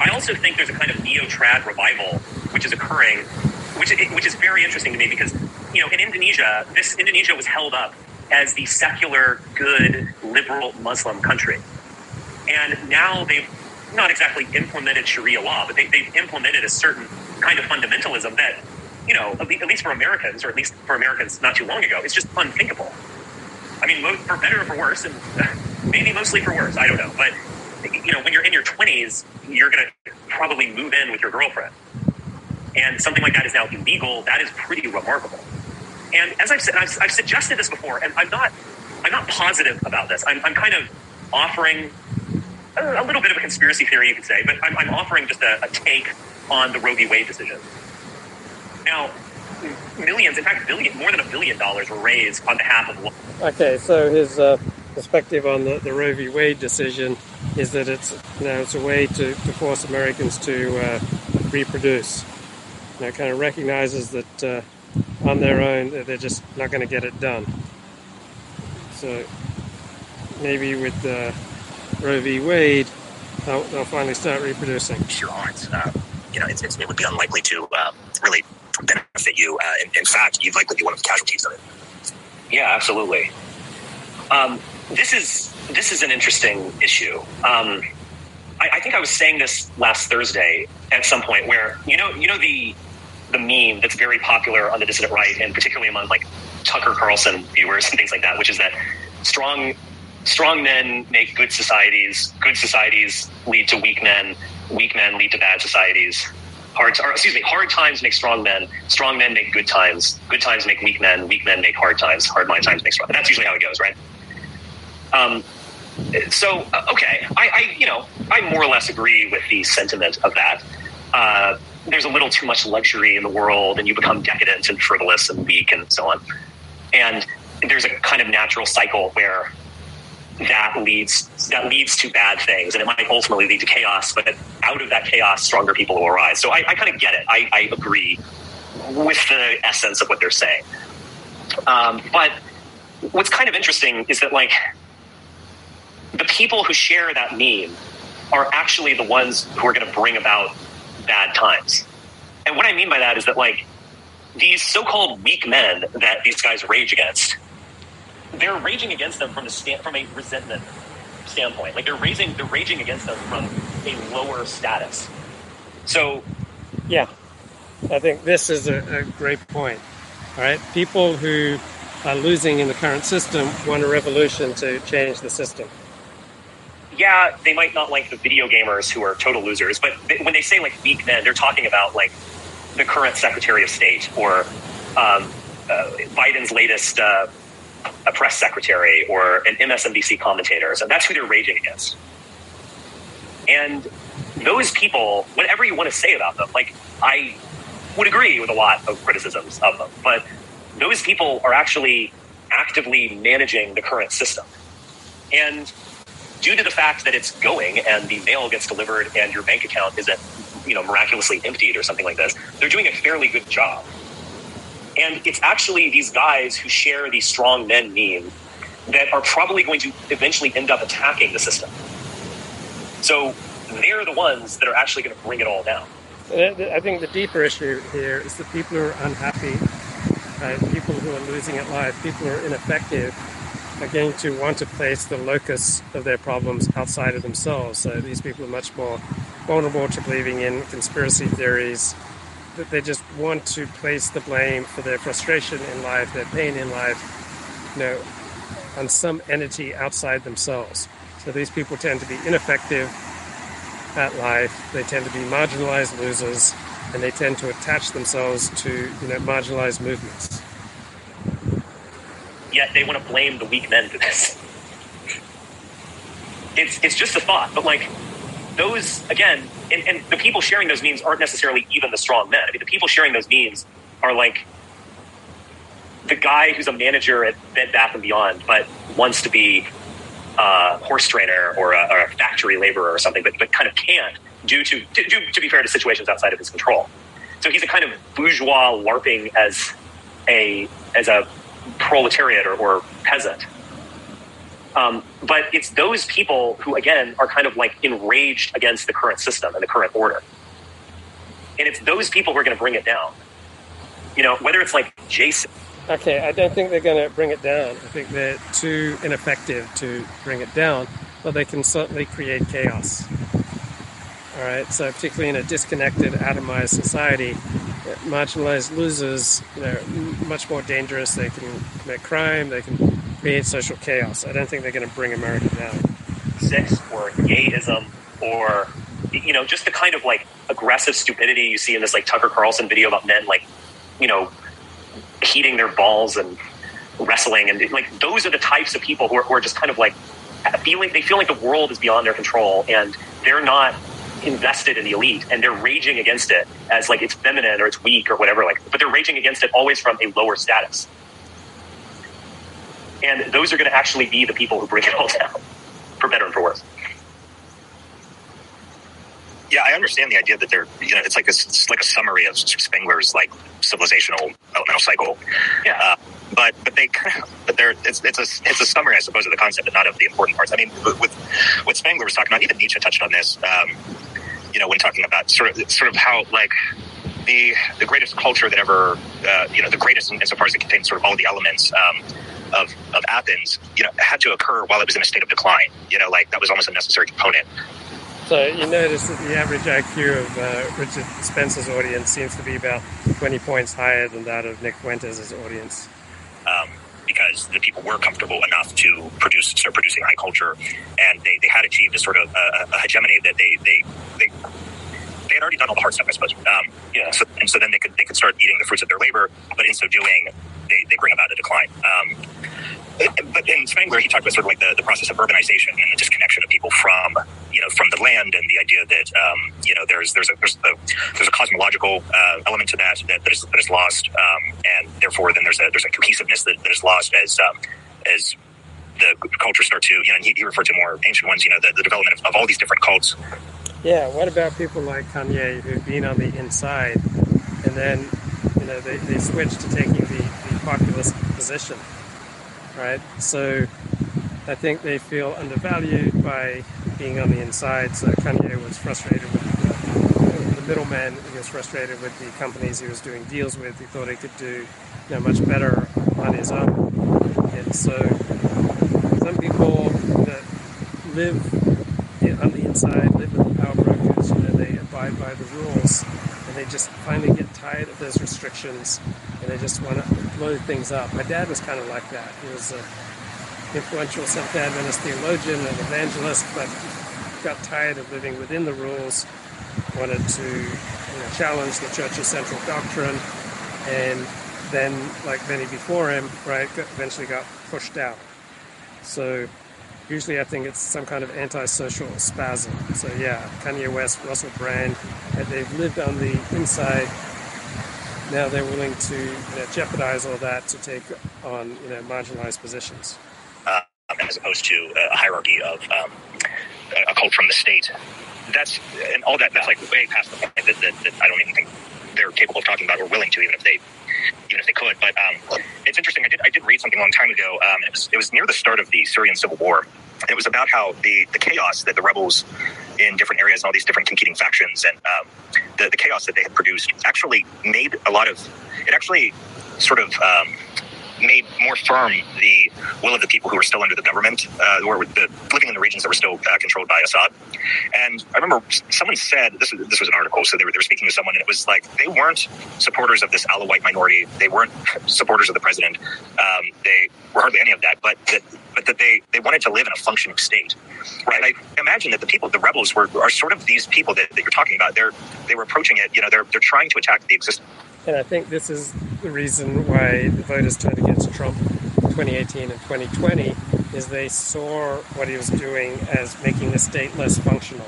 Speaker 2: I also think there's a kind of neo-trad revival which is occurring, which which is very interesting to me because you know in Indonesia, this Indonesia was held up as the secular, good, liberal Muslim country, and now they've not exactly implemented Sharia law, but they, they've implemented a certain kind of fundamentalism that you know at least for Americans, or at least for Americans not too long ago, it's just unthinkable. I mean, for better or for worse, and maybe mostly for worse. I don't know, but you know, when you're in your 20s, you're going to probably move in with your girlfriend. And something like that is now illegal. That is pretty remarkable. And as I've said, I've, I've suggested this before, and I'm not, I'm not positive about this. I'm, I'm kind of offering a, a, little bit of a conspiracy theory, you could say, but I'm, I'm offering just a, a take on the Roe v. Wade decision. Now, millions, in fact, billion, more than a billion dollars were raised on behalf of.
Speaker 1: Okay, so his uh, perspective on the, the Roe v. Wade decision is that it's you know it's a way to, to force Americans to uh, reproduce. You know, kind of recognizes that uh, on their own they're just not going to get it done. So maybe with uh, Roe v. Wade, they'll, they'll, finally start reproducing.
Speaker 3: Sure aren't. Uh, you know, it's, it's, it would be unlikely to uh, really benefit you. Uh, in, in fact, you'd likely be one of the casualties of it.
Speaker 2: Yeah, absolutely. Um, this is this is an interesting issue. Um, I, I, think I was saying this last Thursday at some point, where you know, you know the the meme that's very popular on the dissident right, and particularly among like Tucker Carlson viewers and things like that, which is that strong strong men make good societies, good societies lead to weak men, weak men lead to bad societies. Hard, or, excuse me, hard times make strong men. Strong men make good times. Good times make weak men. Weak men make hard times. Hard times make strong. That's usually how it goes, right? Um, so uh, okay, I, I, you know I more or less agree with the sentiment of that. Uh, there's a little too much luxury in the world, and you become decadent and frivolous and weak and so on. And there's a kind of natural cycle where that leads that leads to bad things, and it might ultimately lead to chaos. But out of that chaos, stronger people will arise. So I, I kind of get it. I, I, agree with the essence of what they're saying. Um, but what's kind of interesting is that like the people who share that meme are actually the ones who are going to bring about bad times. And what I mean by that is that like these so-called weak men that these guys rage against they're raging against them from from a resentment standpoint. Like they're raising, they're raging against them from a lower status. So,
Speaker 1: yeah, I think this is a, a great point. All right, people who are losing in the current system want a revolution to change the system.
Speaker 2: Yeah, they might not like the video gamers who are total losers, but they, when they say like weak men, they're talking about like the current Secretary of State or um, uh, Biden's latest uh, a press secretary or an MSNBC commentator. So that's who they're raging against. And those people, whatever you want to say about them, like I would agree with a lot of criticisms of them, but those people are actually actively managing the current system. And due to the fact that it's going and the mail gets delivered and your bank account isn't, you know, miraculously emptied or something like this, they're doing a fairly good job. And it's actually these guys who share the strong men meme that are probably going to eventually end up attacking the system. So they're the ones that are actually going to bring it all down.
Speaker 1: I think the deeper issue here is the people who are unhappy, people who are losing at life, people who are ineffective, are going to want to place the locus of their problems outside of themselves. So these people are much more vulnerable to believing in conspiracy theories, that they just want to place the blame for their frustration in life, their pain in life, you know, on some entity outside themselves. So these people tend to be ineffective at life. They tend to be marginalized losers, and they tend to attach themselves to you know marginalized movements.
Speaker 2: Yet they want to blame the weak men for this. It's it's just a thought, but like those again, and, and the people sharing those memes aren't necessarily even the strong men. I mean, the people sharing those memes are like the guy who's a manager at Bed Bath and Beyond, but wants to be a horse trainer or a, or a factory laborer or something, but, but kind of can't due to, to, to be fair to situations outside of his control. So he's a kind of bourgeois LARPing as a as a proletariat or, or peasant. Um, but it's those people who, again, are kind of like enraged against the current system and the current order. And it's those people who are going to bring it down. You know, whether it's like Jason.
Speaker 1: Okay, I don't think they're going to bring it down. I think they're too ineffective to bring it down, but they can certainly create chaos. All right, so particularly in a disconnected, atomized society, marginalized losers, you know, much more dangerous. They can commit crime. They can create social chaos. I don't think they're going to bring America down.
Speaker 2: Sex or gayism or you know just the kind of like aggressive stupidity you see in this like Tucker Carlson video about men like you know heating their balls and wrestling and like those are the types of people who are, who are just kind of like feeling they feel like the world is beyond their control and they're not invested in the elite and they're raging against it as like it's feminine or it's weak or whatever like but they're raging against it always from a lower status and those are going to actually be the people who bring it all down, for better and for worse.
Speaker 4: Yeah, I understand the idea that they're, you know, it's like a, it's like a summary of Spengler's like civilizational elemental cycle.
Speaker 2: Yeah. Uh,
Speaker 4: but but they kind of, but they're it's it's a it's a summary, I suppose, of the concept, and not of the important parts. I mean, with what Spengler was talking about, even Nietzsche touched on this. Um, you know, when talking about sort of sort of how like the the greatest culture that ever, uh, you know, the greatest insofar as it contains sort of all the elements. Um, of, of Athens, you know, had to occur while it was in a state of decline. You know, like that was almost a necessary component.
Speaker 1: So you notice that the average IQ of uh, Richard Spencer's audience seems to be about 20 points higher than that of Nick Fuentes' audience.
Speaker 4: Um, because the people were comfortable enough to produce, start producing high culture, and they, they had achieved a sort of uh, a hegemony that they, they, they they had already done all the hard stuff, I suppose. Um, yeah. So, and so then they could they could start eating the fruits of their labor, but in so doing, they, they bring about a decline. Um, but in Spengler, he talked about sort of like the, the process of urbanization and the disconnection of people from, you know, from the land and the idea that, um, you know, there's there's a there's a, there's a cosmological uh, element to that that, that, is, that is lost, um, and therefore then there's a there's a cohesiveness that, that is lost as um, as the cultures start to you know he, he referred to more ancient ones you know the, the development of, of all these different cults.
Speaker 1: Yeah, what about people like Kanye who've been on the inside and then you know they, they switch to taking the, the populist position, right? So I think they feel undervalued by being on the inside. So Kanye was frustrated with the, the middleman. He was frustrated with the companies he was doing deals with. He thought he could do you know, much better on his own. And so some people that live on the inside, live with the power brokers, you know, they abide by the rules they just finally get tired of those restrictions and they just want to blow things up. My dad was kind of like that. He was an influential Seventh Adventist theologian and evangelist, but got tired of living within the rules, wanted to you know, challenge the church's central doctrine, and then, like many before him, right, eventually got pushed out. So usually I think it's some kind of antisocial spasm. So yeah, Kanye West, Russell Brand, they've lived on the inside. Now they're willing to you know, jeopardize all that to take on you know marginalized positions.
Speaker 4: Uh, as opposed to a hierarchy of um, a cult from the state. That's and all that. That's like way past the point that, that, that I don't even think they're capable of talking about or willing to, even if they even if they could. But um, it's interesting. I did I did read something a long time ago. Um, it was it was near the start of the Syrian civil war. It was about how the the chaos that the rebels in different areas and all these different competing factions and um, the the chaos that they had produced actually made a lot of it actually sort of um, made more firm the will of the people who were still under the government, uh, who were the, living in the regions that were still uh, controlled by Assad. And I remember someone said this. This was an article, so they were, they were speaking to someone, and it was like they weren't supporters of this Alawite minority. They weren't supporters of the president. Um, they were hardly any of that, but that, but that they they wanted to live in a functioning state. Right. And I imagine that the people, the rebels, were are sort of these people that, that you're talking about. They're they were approaching it. You know, they're they're trying to attack the existence
Speaker 1: and I think this is the reason why the voters turned against Trump 2018 and 2020 is they saw what he was doing as making the state less functional.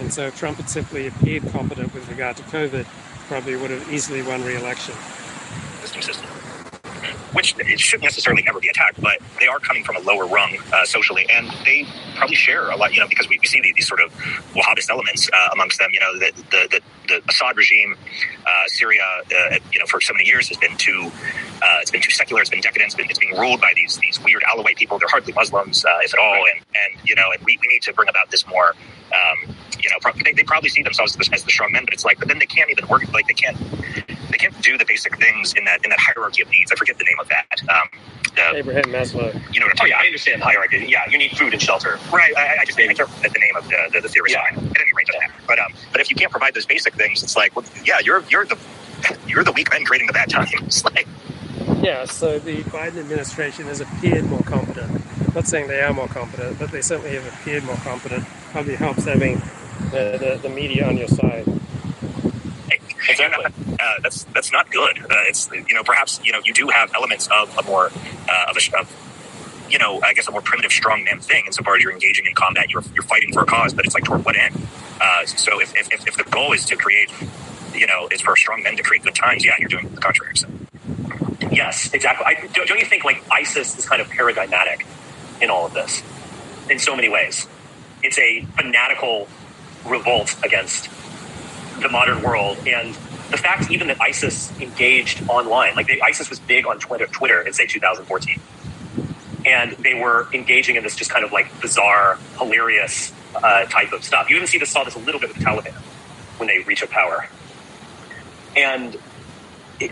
Speaker 1: And so if Trump had simply appeared competent with regard to COVID, probably would have easily won re-election.
Speaker 4: System system which it shouldn't necessarily ever be attacked, but they are coming from a lower rung uh, socially, and they probably share a lot. You know, because we, we see these, sort of Wahhabist elements uh, amongst them. You know, the the, the, the Assad regime, uh, Syria, uh, you know, for so many years has been too uh, it's been too secular, it's been decadent, it's, been, it's being ruled by these these weird Alawite people. They're hardly Muslims, uh, if at all, and and you know, and we, we need to bring about this more. Um, you know, they, they probably see themselves as the, as the strong men, but it's like, but then they can't even work. Like they can't they can't do the basic things in that in that hierarchy of needs. I forget the name of that. Um,
Speaker 1: uh, Abraham Maslow.
Speaker 4: You know what I'm
Speaker 2: Oh yeah, I understand the hierarchy. Yeah, you need food and shelter.
Speaker 4: Right. I, I just I can't the name of the the, the theory. Yeah. At any rate, doesn't matter. But um, but if you can't provide those basic things, it's like, well, yeah, you're you're the you're the weak men creating the bad times. like.
Speaker 1: Yeah, so the Biden administration has appeared more competent. I'm not saying they are more competent, but they certainly have appeared more competent. Probably helps having the, the, the media on your side.
Speaker 4: Exactly. Uh, that's that's not good. Uh, it's you know perhaps you know you do have elements of a more uh, of a of, you know I guess a more primitive strongman thing insofar as you're engaging in combat, you're you're fighting for a cause, but it's like toward what end? Uh, so if, if if the goal is to create you know is for strong men to create good times, yeah, you're doing the contrary. So.
Speaker 2: Yes, exactly. I, don't, don't you think like ISIS is kind of paradigmatic in all of this in so many ways? It's a fanatical revolt against the modern world and the fact even that ISIS engaged online, like ISIS was big on Twitter, Twitter in say 2014, and they were engaging in this just kind of like bizarre, hilarious uh, type of stuff. You even see this saw this a little bit with the Taliban when they a power, and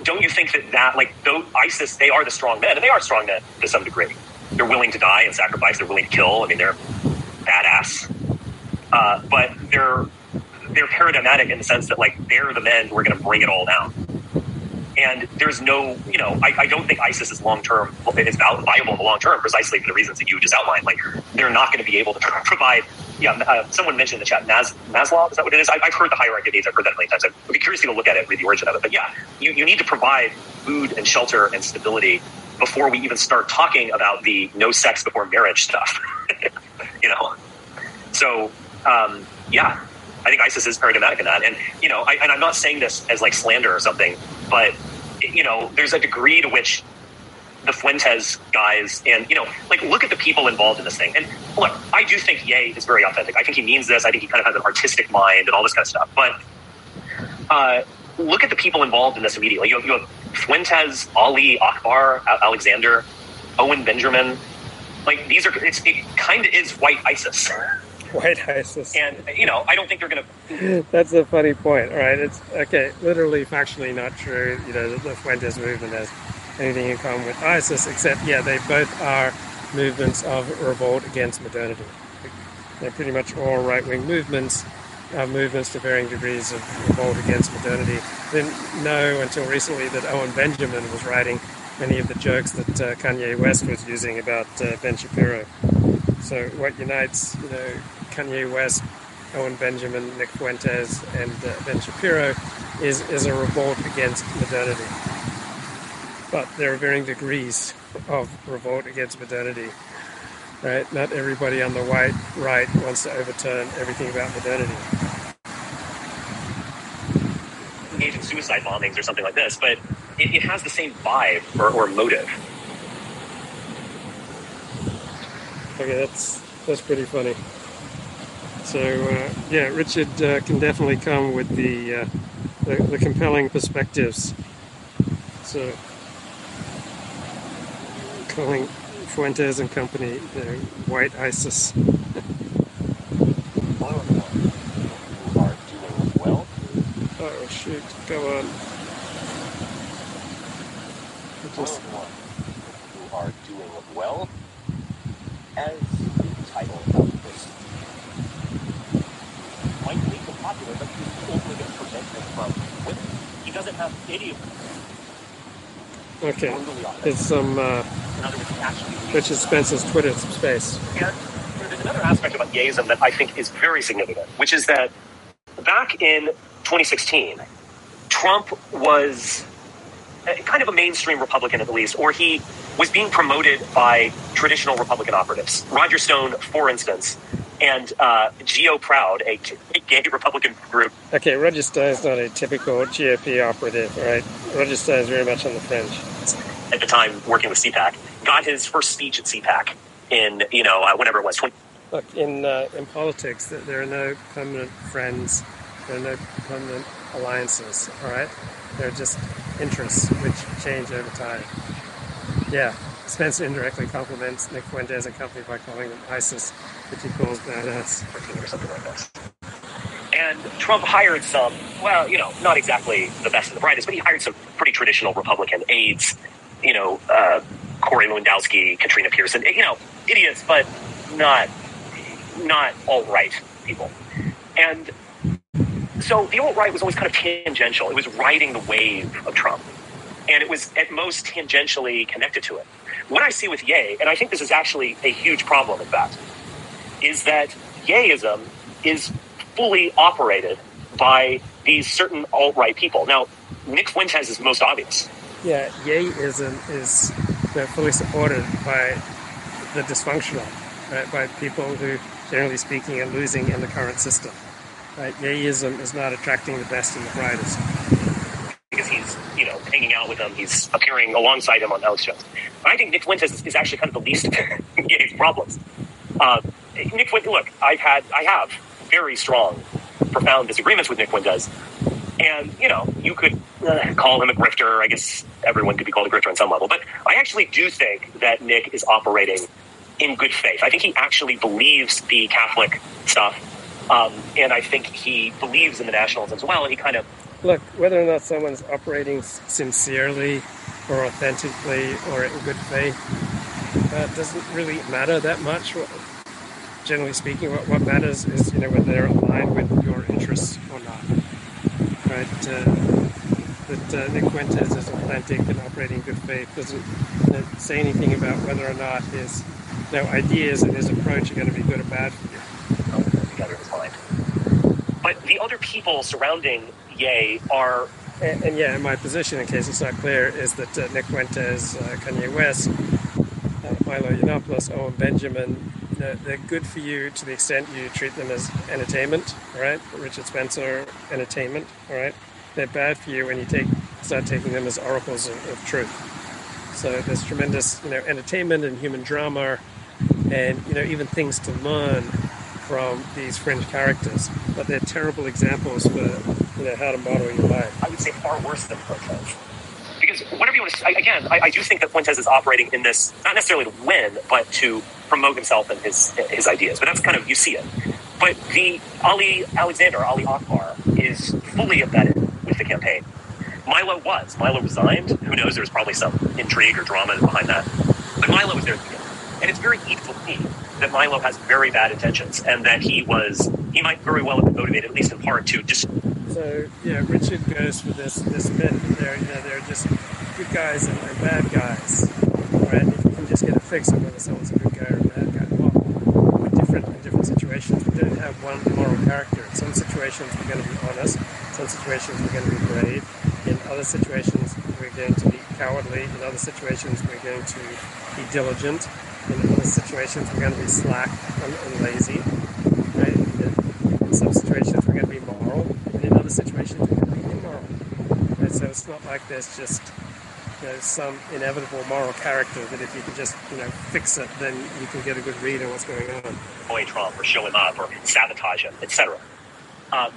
Speaker 2: don't you think that that like though ISIS they are the strong men and they are strong men to some degree. They're willing to die and sacrifice. They're willing to kill. I mean, they're badass, uh, but they're they're paradigmatic in the sense that like they're the men who are going to bring it all down. And there's no, you know, I, I don't think ISIS is long term is viable in the long term precisely for the reasons that you just outlined. Like they're not going to be able to provide. Yeah, uh, someone mentioned in the chat Mas, Maslow. Is that what it is? I, have heard the hierarchy of needs. I've heard that many times. I'd be curious to look at it, read the origin of it. But yeah, you, you need to provide food and shelter and stability before we even start talking about the no sex before marriage stuff. you know, so um, yeah, I think ISIS is paradigmatic in that. And, you know, I, and I'm not saying this as like slander or something, but you know, there's a degree to which the Fuentes guys and, you know, like look at the people involved in this thing. And look, I do think Ye is very authentic. I think he means this. I think he kind of has an artistic mind and all this kind of stuff. But uh, look at the people involved in this immediately. You have, you have Fuentes, Ali, Akbar, Alexander, Owen Benjamin. Like these are, it kind of is white ISIS.
Speaker 1: White ISIS.
Speaker 2: And, you know, I don't think they're going
Speaker 1: to. That's a funny point, right? It's, okay, literally, factually not true. You know, the, the Fuentes movement has anything in common with ISIS, except, yeah, they both are movements of revolt against modernity. They're pretty much all right wing movements, uh, movements to varying degrees of revolt against modernity. Didn't know until recently that Owen Benjamin was writing many of the jokes that uh, Kanye West was using about uh, Ben Shapiro. So, what unites, you know, Kanye West, Owen Benjamin, Nick Fuentes, and uh, Ben Shapiro is, is a revolt against modernity. But there are varying degrees of revolt against modernity. Right? Not everybody on the white right wants to overturn everything about modernity.
Speaker 2: Engage in suicide bombings or something like this, but it, it has the same vibe or, or motive.
Speaker 1: Okay, that's that's pretty funny. So uh, yeah, Richard uh, can definitely come with the, uh, the, the compelling perspectives. So calling Fuentes and company the white ISIS. oh shoot! Go on.
Speaker 3: Just... Who are doing well, as the title of this might make him popular, but he's only going to prevent them from. He doesn't have any of them.
Speaker 1: Okay, it's some uh, Richard Spencer's Twitter space.
Speaker 2: And there's another aspect about Yeism that I think is very significant, which is that back in 2016, Trump was kind of a mainstream Republican at least, or he was being promoted by traditional Republican operatives. Roger Stone, for instance, and uh, GOProud, a gay Republican group.
Speaker 1: Okay, Register is not a typical GOP operative, right? Register is very much on the fringe.
Speaker 2: At the time, working with CPAC, got his first speech at CPAC in, you know, uh, whenever it was. 20-
Speaker 1: Look, in, uh, in politics, there are no permanent friends, there are no permanent alliances, all right? They're just interests which change over time. Yeah, Spencer indirectly compliments Nick Fuentes and company by calling them ISIS, which he calls badass.
Speaker 2: Or something like this. And Trump hired some, well, you know, not exactly the best and the brightest, but he hired some pretty traditional Republican aides, you know, uh, Corey Lewandowski, Katrina Pearson, you know, idiots, but not not all right people. And so the alt right was always kind of tangential. It was riding the wave of Trump, and it was at most tangentially connected to it. What I see with Ye, and I think this is actually a huge problem, in fact, is that Yeism is fully operated by these certain alt right people. Now, Nick Fuentes is most obvious.
Speaker 1: Yeah, Yeism is uh, fully supported by the dysfunctional, right? by people who, generally speaking, are losing in the current system. Right? Yeism is not attracting the best and the brightest.
Speaker 2: Because he's, you know, hanging out with him. he's appearing alongside him on Alex Jones. I think Nick Fuentes is, actually kind of the least of Ye's problems. Uh, Nick Fuentes, look, I've had, I have very strong, profound disagreements with Nick Fuentes. And, you know, you could uh, call him a grifter. I guess everyone could be called a grifter on some level. But I actually do think that Nick is operating in good faith. I think he actually believes the Catholic stuff um, and I think he believes in the nationals as well. And he kind of
Speaker 1: look whether or not someone's operating sincerely or authentically or in good faith uh, doesn't really matter that much. Generally speaking, what, what matters is you know whether they're aligned with your interests or not. Right? Uh, that uh, Nick Fuentes is authentic and operating in good faith doesn't uh, say anything about whether or not his you know, ideas and his approach are going to be good or bad for you.
Speaker 2: But the other people surrounding Ye are.
Speaker 1: And, and yeah, my position, in case it's not clear, is that uh, Nick Fuentes, uh, Kanye West, uh, Milo Yiannopoulos, Owen Benjamin, they're, they're, good for you to the extent you treat them as entertainment, right? Richard Spencer, entertainment, all right? They're bad for you when you take start taking them as oracles of, of truth. So there's tremendous, you know, entertainment and human drama, and you know, even things to learn from these fringe characters. But they're terrible examples for you know how to model your life.
Speaker 2: I would say far worse than Fuentes. Because whatever you want to say, again, I, I do think that Fuentes is operating in this not necessarily to win, but to promote himself and his his ideas. But that's kind of you see it. But the Ali Alexander, Ali Akbar, is fully embedded with the campaign. Milo was. Milo resigned. Who knows? There was probably some intrigue or drama behind that. But Milo was there at the beginning. And it's very easy to see that Milo has very bad intentions and that he was, he might very well have been motivated, at least in part, to just.
Speaker 1: So, yeah, Richard goes for this, this myth. They're, you know, they're just good guys and, and bad guys. Right? If you can just get a fix on whether someone's a good guy or a bad guy. Well, we're different in different situations. We don't have one moral character. In some situations, we're going to be honest. In some situations, we're going to be brave. In other situations, we're going to be cowardly. In other situations, we're going to be diligent. Situations, we're going to be slack and, and lazy. Right? In some situations, we're going to be moral. And in other situations, we're going to be immoral. Right? So it's not like there's just you know, some inevitable moral character that if you can just you know fix it, then you can get a good read on what's going on.
Speaker 2: Boy Trump or show him up or sabotage him, etc. Um,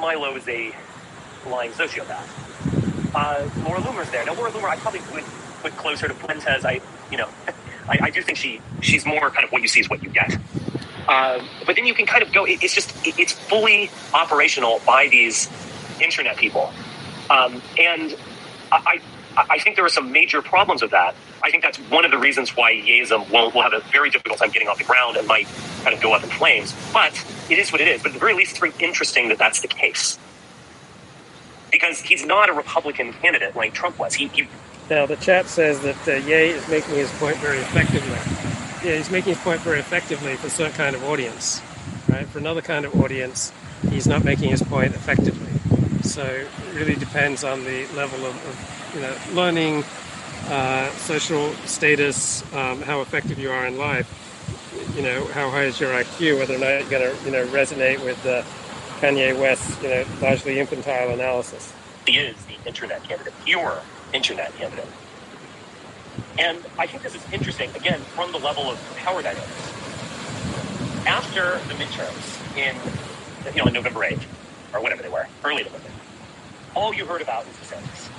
Speaker 2: Milo is a lying sociopath. Uh, Laura Loomer's there. Now, Laura Loomer, I probably would put closer to Fuentes. I, you know, I, I, do think she she's more kind of what you see is what you get. Um, but then you can kind of go. It, it's just it, it's fully operational by these internet people, um, and I I think there are some major problems with that. I think that's one of the reasons why Yeism will, will have a very difficult time getting off the ground and might kind of go up in flames. But it is what it is. But at the very least, it's very interesting that that's the case because he's not a Republican candidate like Trump was. He, he
Speaker 1: now the chat says that uh, Ye is making his point very effectively. Yeah, he's making his point very effectively for a certain kind of audience, right? For another kind of audience, he's not making his point effectively. So it really depends on the level of, of you know learning, uh, social status, um, how effective you are in life. You know how high is your IQ, whether or not you're going to you know resonate with the Kanye West, you know, largely infantile analysis.
Speaker 2: He is the internet candidate, pure internet candidate. And I think this is interesting, again, from the level of power dynamics. After the midterms in, you know, on November 8th, or whatever they were, early November, all you heard about was the DeSantis.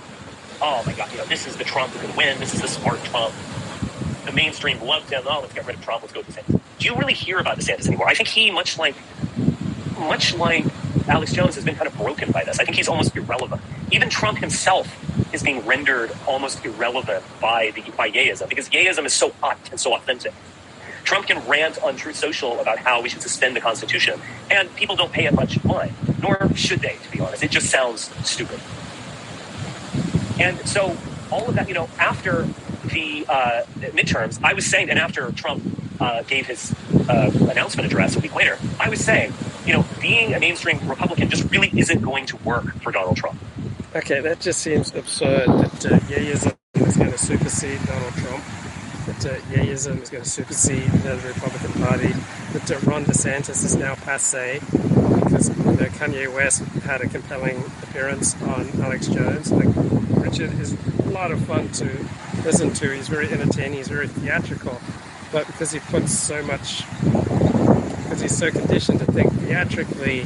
Speaker 2: Oh my God, you know, this is the Trump who can win. This is the smart Trump. The mainstream loved him. Oh, let's get rid of Trump. Let's go DeSantis. Do you really hear about DeSantis anymore? I think he, much like much like Alex Jones has been kind of broken by this. I think he's almost irrelevant. Even Trump himself is being rendered almost irrelevant by the by Yeism because Yeism is so hot and so authentic. Trump can rant on Truth Social about how we should suspend the Constitution, and people don't pay it much mind, nor should they, to be honest. It just sounds stupid. And so, all of that, you know, after the uh, midterms, I was saying, and after Trump uh, gave his uh, announcement address a week later, I was saying, you know, being a mainstream Republican just really isn't going to work for Donald Trump.
Speaker 1: Okay, that just seems absurd that uh, is going to supersede Donald Trump, that uh, Yeism is going to supersede the Republican Party, that uh, Ron DeSantis is now passe because Kanye West had a compelling appearance on Alex Jones. Like, Richard is a lot of fun to listen to. He's very entertaining, he's very theatrical but because he puts so much, because he's so conditioned to think theatrically,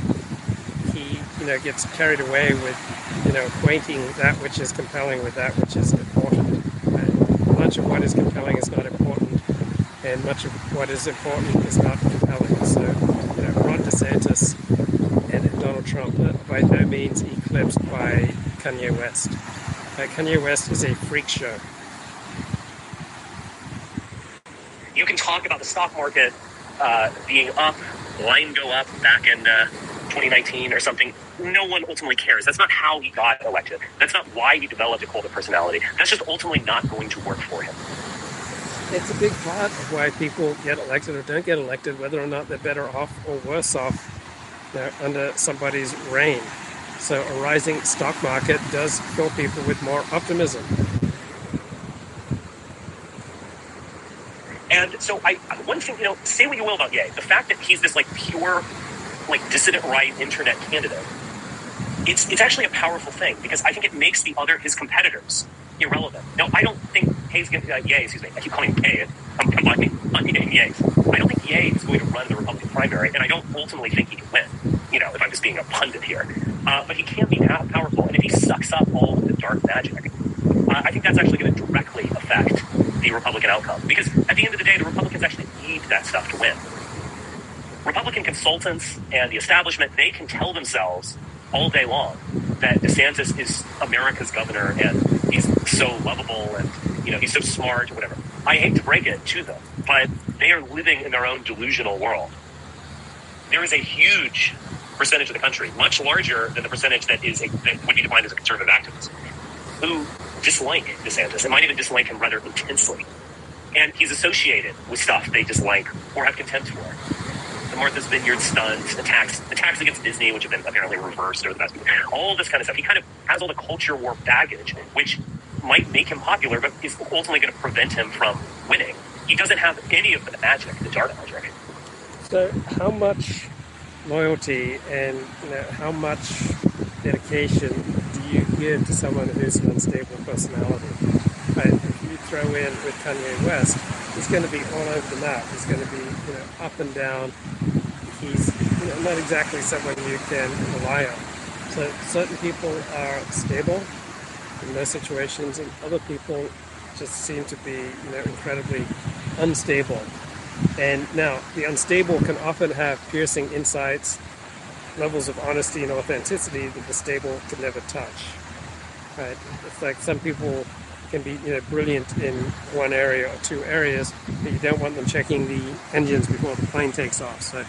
Speaker 1: he you know gets carried away with you know equating that which is compelling with that which is important. And much of what is compelling is not important, and much of what is important is not compelling. So you know, Ron DeSantis and Donald Trump are by no means eclipsed by Kanye West. Uh, Kanye West is a freak show.
Speaker 2: you can talk about the stock market uh, being up, line go up back in uh, 2019 or something. No one ultimately cares. That's not how he got elected. That's not why he developed a cult of personality. That's just ultimately not going to work for him.
Speaker 1: It's a big part of why people get elected or don't get elected, whether or not they're better off or worse off under somebody's reign. So a rising stock market does fill people with more optimism.
Speaker 2: And so I one thing, you know, say what you will about Ye, the fact that he's this like pure, like dissident right internet candidate it's it's actually a powerful thing because I think it makes the other his competitors irrelevant. Now, I don't think Hayes going to uh, Ye, excuse me, I keep calling him Hay. I'm combining Kanye and Ye. I don't think Ye is going to run the Republican primary, and I don't ultimately think he can win. You know, if I'm just being a pundit here, uh, but he can be powerful, and if he sucks up all of the dark magic, uh, I think that's actually going to directly affect the Republican outcome. Because at the end of the day, the Republicans actually need that stuff to win. Republican consultants and the establishment, they can tell themselves all day long that DeSantis is America's governor and he's so lovable and you know he's so smart or whatever. I hate to break it to them, but they are living in their own delusional world. There is a huge percentage of the country, much larger than the percentage that is a, that would be defined as a conservative activist, who dislike DeSantis and might even dislike him rather intensely. And he's associated with stuff they dislike or have contempt for the Martha's Vineyard stunts, attacks, attacks against Disney, which have been apparently reversed over the past, all this kind of stuff. He kind of has all the culture war baggage, which might make him popular, but is ultimately going to prevent him from winning. He doesn't have any of the magic, the dark magic.
Speaker 1: So, how much loyalty and you know, how much dedication do you give to someone who's an unstable personality? Right? If you throw in with Kanye West, he's going to be all over the map. He's going to be, you know, up and down. He's, you know, not exactly someone you can rely on. So certain people are stable in those situations, and other people just seem to be, you know, incredibly unstable. And now, the unstable can often have piercing insights, levels of honesty and authenticity that the stable could never touch. Right? It's like some people can be you know, brilliant in one area or two areas, but you don't want them checking the engines before the plane takes off. So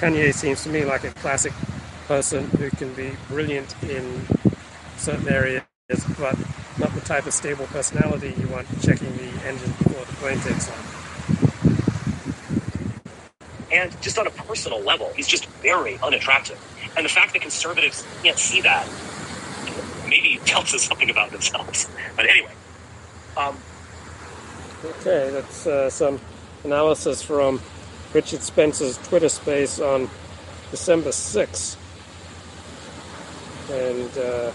Speaker 1: Kanye seems to me like a classic person who can be brilliant in certain areas, but not the type of stable personality you want checking the engine before the plane takes off.
Speaker 2: And just on a personal level, he's just very unattractive. And the fact that conservatives can't see that maybe tells us something about themselves. But anyway, um,
Speaker 1: okay, that's uh, some analysis from Richard Spencer's Twitter space on December 6th. And uh,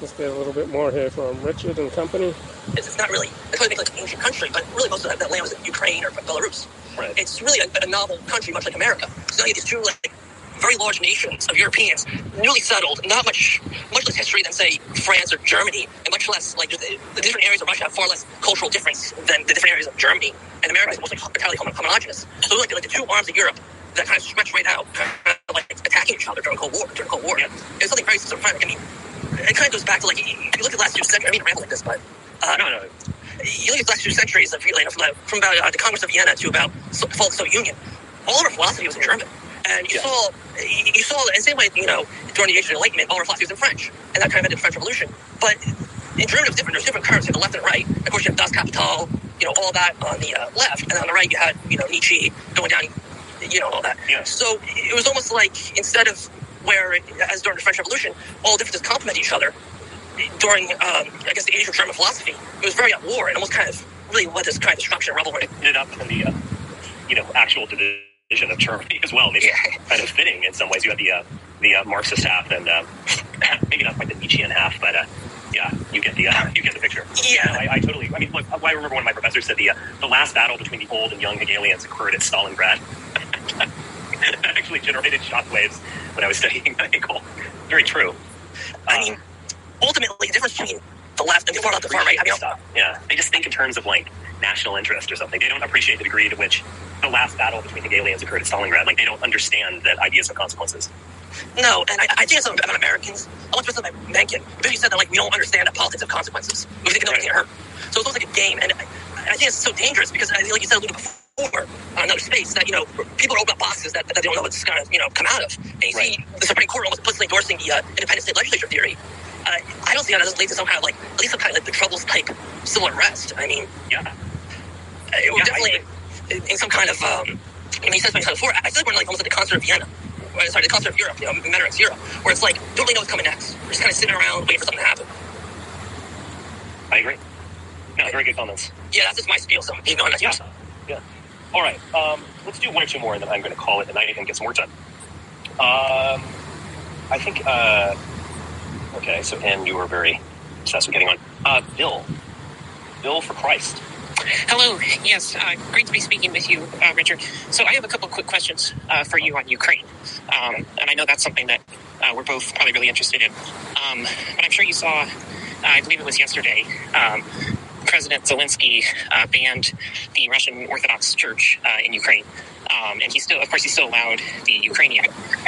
Speaker 1: let's get a little bit more here from Richard and company.
Speaker 5: It's not really, it's really like an ancient country, but really most of that, that land was in Ukraine or Belarus. Right. It's really a, a novel country, much like America. So you have these two like very large nations of Europeans, newly settled, not much much less history than say France or Germany, and much less like the, the different areas of Russia have far less cultural difference than the different areas of Germany. And America is mostly entirely homogenous. So like, like the two arms of Europe that kind of stretch right out, kind of like attacking each other during Cold War. During Cold War, yeah. it's something very schizophrenic. I mean, it kind of goes back to like if you look at the last two centuries. I mean, ramble like this, but uh, no, no. You look at the last two centuries of you know, from, from about uh, the Congress of Vienna to about the fall of the Soviet Union. All of our philosophy was in German. And you yeah. saw, you saw, the same way, you know, during the Age of Enlightenment, all our philosophy was in French, and that kind of ended the French Revolution. But in Germany, it was different. There's different currents to the left and right. Of course, you have Das Kapital, you know, all that on the uh, left, and on the right, you had, you know, Nietzsche going down, you know, all that. Yeah. So it was almost like instead of where, as during the French Revolution, all differences complement each other. During, um, I guess, the age of German philosophy, it was very at war and almost kind of really led this kind of destruction and revelry.
Speaker 2: Ended up in the, uh, you know, actual division vision of Germany as well. Maybe yeah. kind of fitting in some ways. You have the uh, the uh, Marxist half and uh, maybe not quite the Nietzschean half, but uh, yeah, you get the uh, you get the picture.
Speaker 5: Yeah,
Speaker 2: I, I, totally. I mean, look, I remember one of my professors said the uh, the last battle between the old and young Hegelians occurred at Stalingrad. that actually generated shockwaves when I was studying Hegel. Very true.
Speaker 5: I mean, ultimately, the difference between the left and the far left, the far right. I mean,
Speaker 2: stuff. yeah, they just think in terms of like national interest or something. They don't appreciate the degree to which the last battle between the Hegelians occurred at Stalingrad. Like they don't understand that ideas have consequences.
Speaker 5: No, and I, I think it's about Americans. I once read by Mencken. He said that like we don't understand that politics have consequences. We think nobody's right. hurt. So it's almost like a game, and I, I think it's so dangerous because, I think, like you said a little before, on another space, that you know people are opening up boxes that, that they don't know what's going to you know come out of. And you right. see the Supreme Court almost implicitly endorsing the uh, independent state legislature theory. Uh, I don't see how that doesn't lead to some kind of like at least some kind of like the troubles type civil unrest. I mean,
Speaker 2: yeah
Speaker 5: it was yeah, definitely in some kind of. Um, I mean, he says before. I feel like we're like almost like the concert of Vienna. Sorry, the concert of Europe, you know, Metternich Europe, where it's like, don't really know what's coming next. We're just kind of sitting around waiting for something to happen.
Speaker 2: I agree. No, very good comments.
Speaker 5: Yeah, that's just my spiel. So keep going.
Speaker 2: Yeah. yeah. All right. Um, let's do one or two more, and then I'm going to call it a night and get some work done. Um, I think. Uh, okay, so and you were very obsessed with getting on. Uh, Bill, Bill for Christ.
Speaker 6: Hello. Yes, uh, great to be speaking with you, uh, Richard. So I have a couple quick questions uh, for you on Ukraine, um, and I know that's something that uh, we're both probably really interested in. Um, but I'm sure you saw, uh, I believe it was yesterday, um, President Zelensky uh, banned the Russian Orthodox Church in Ukraine, um, and he still, of course, he still allowed the Ukrainian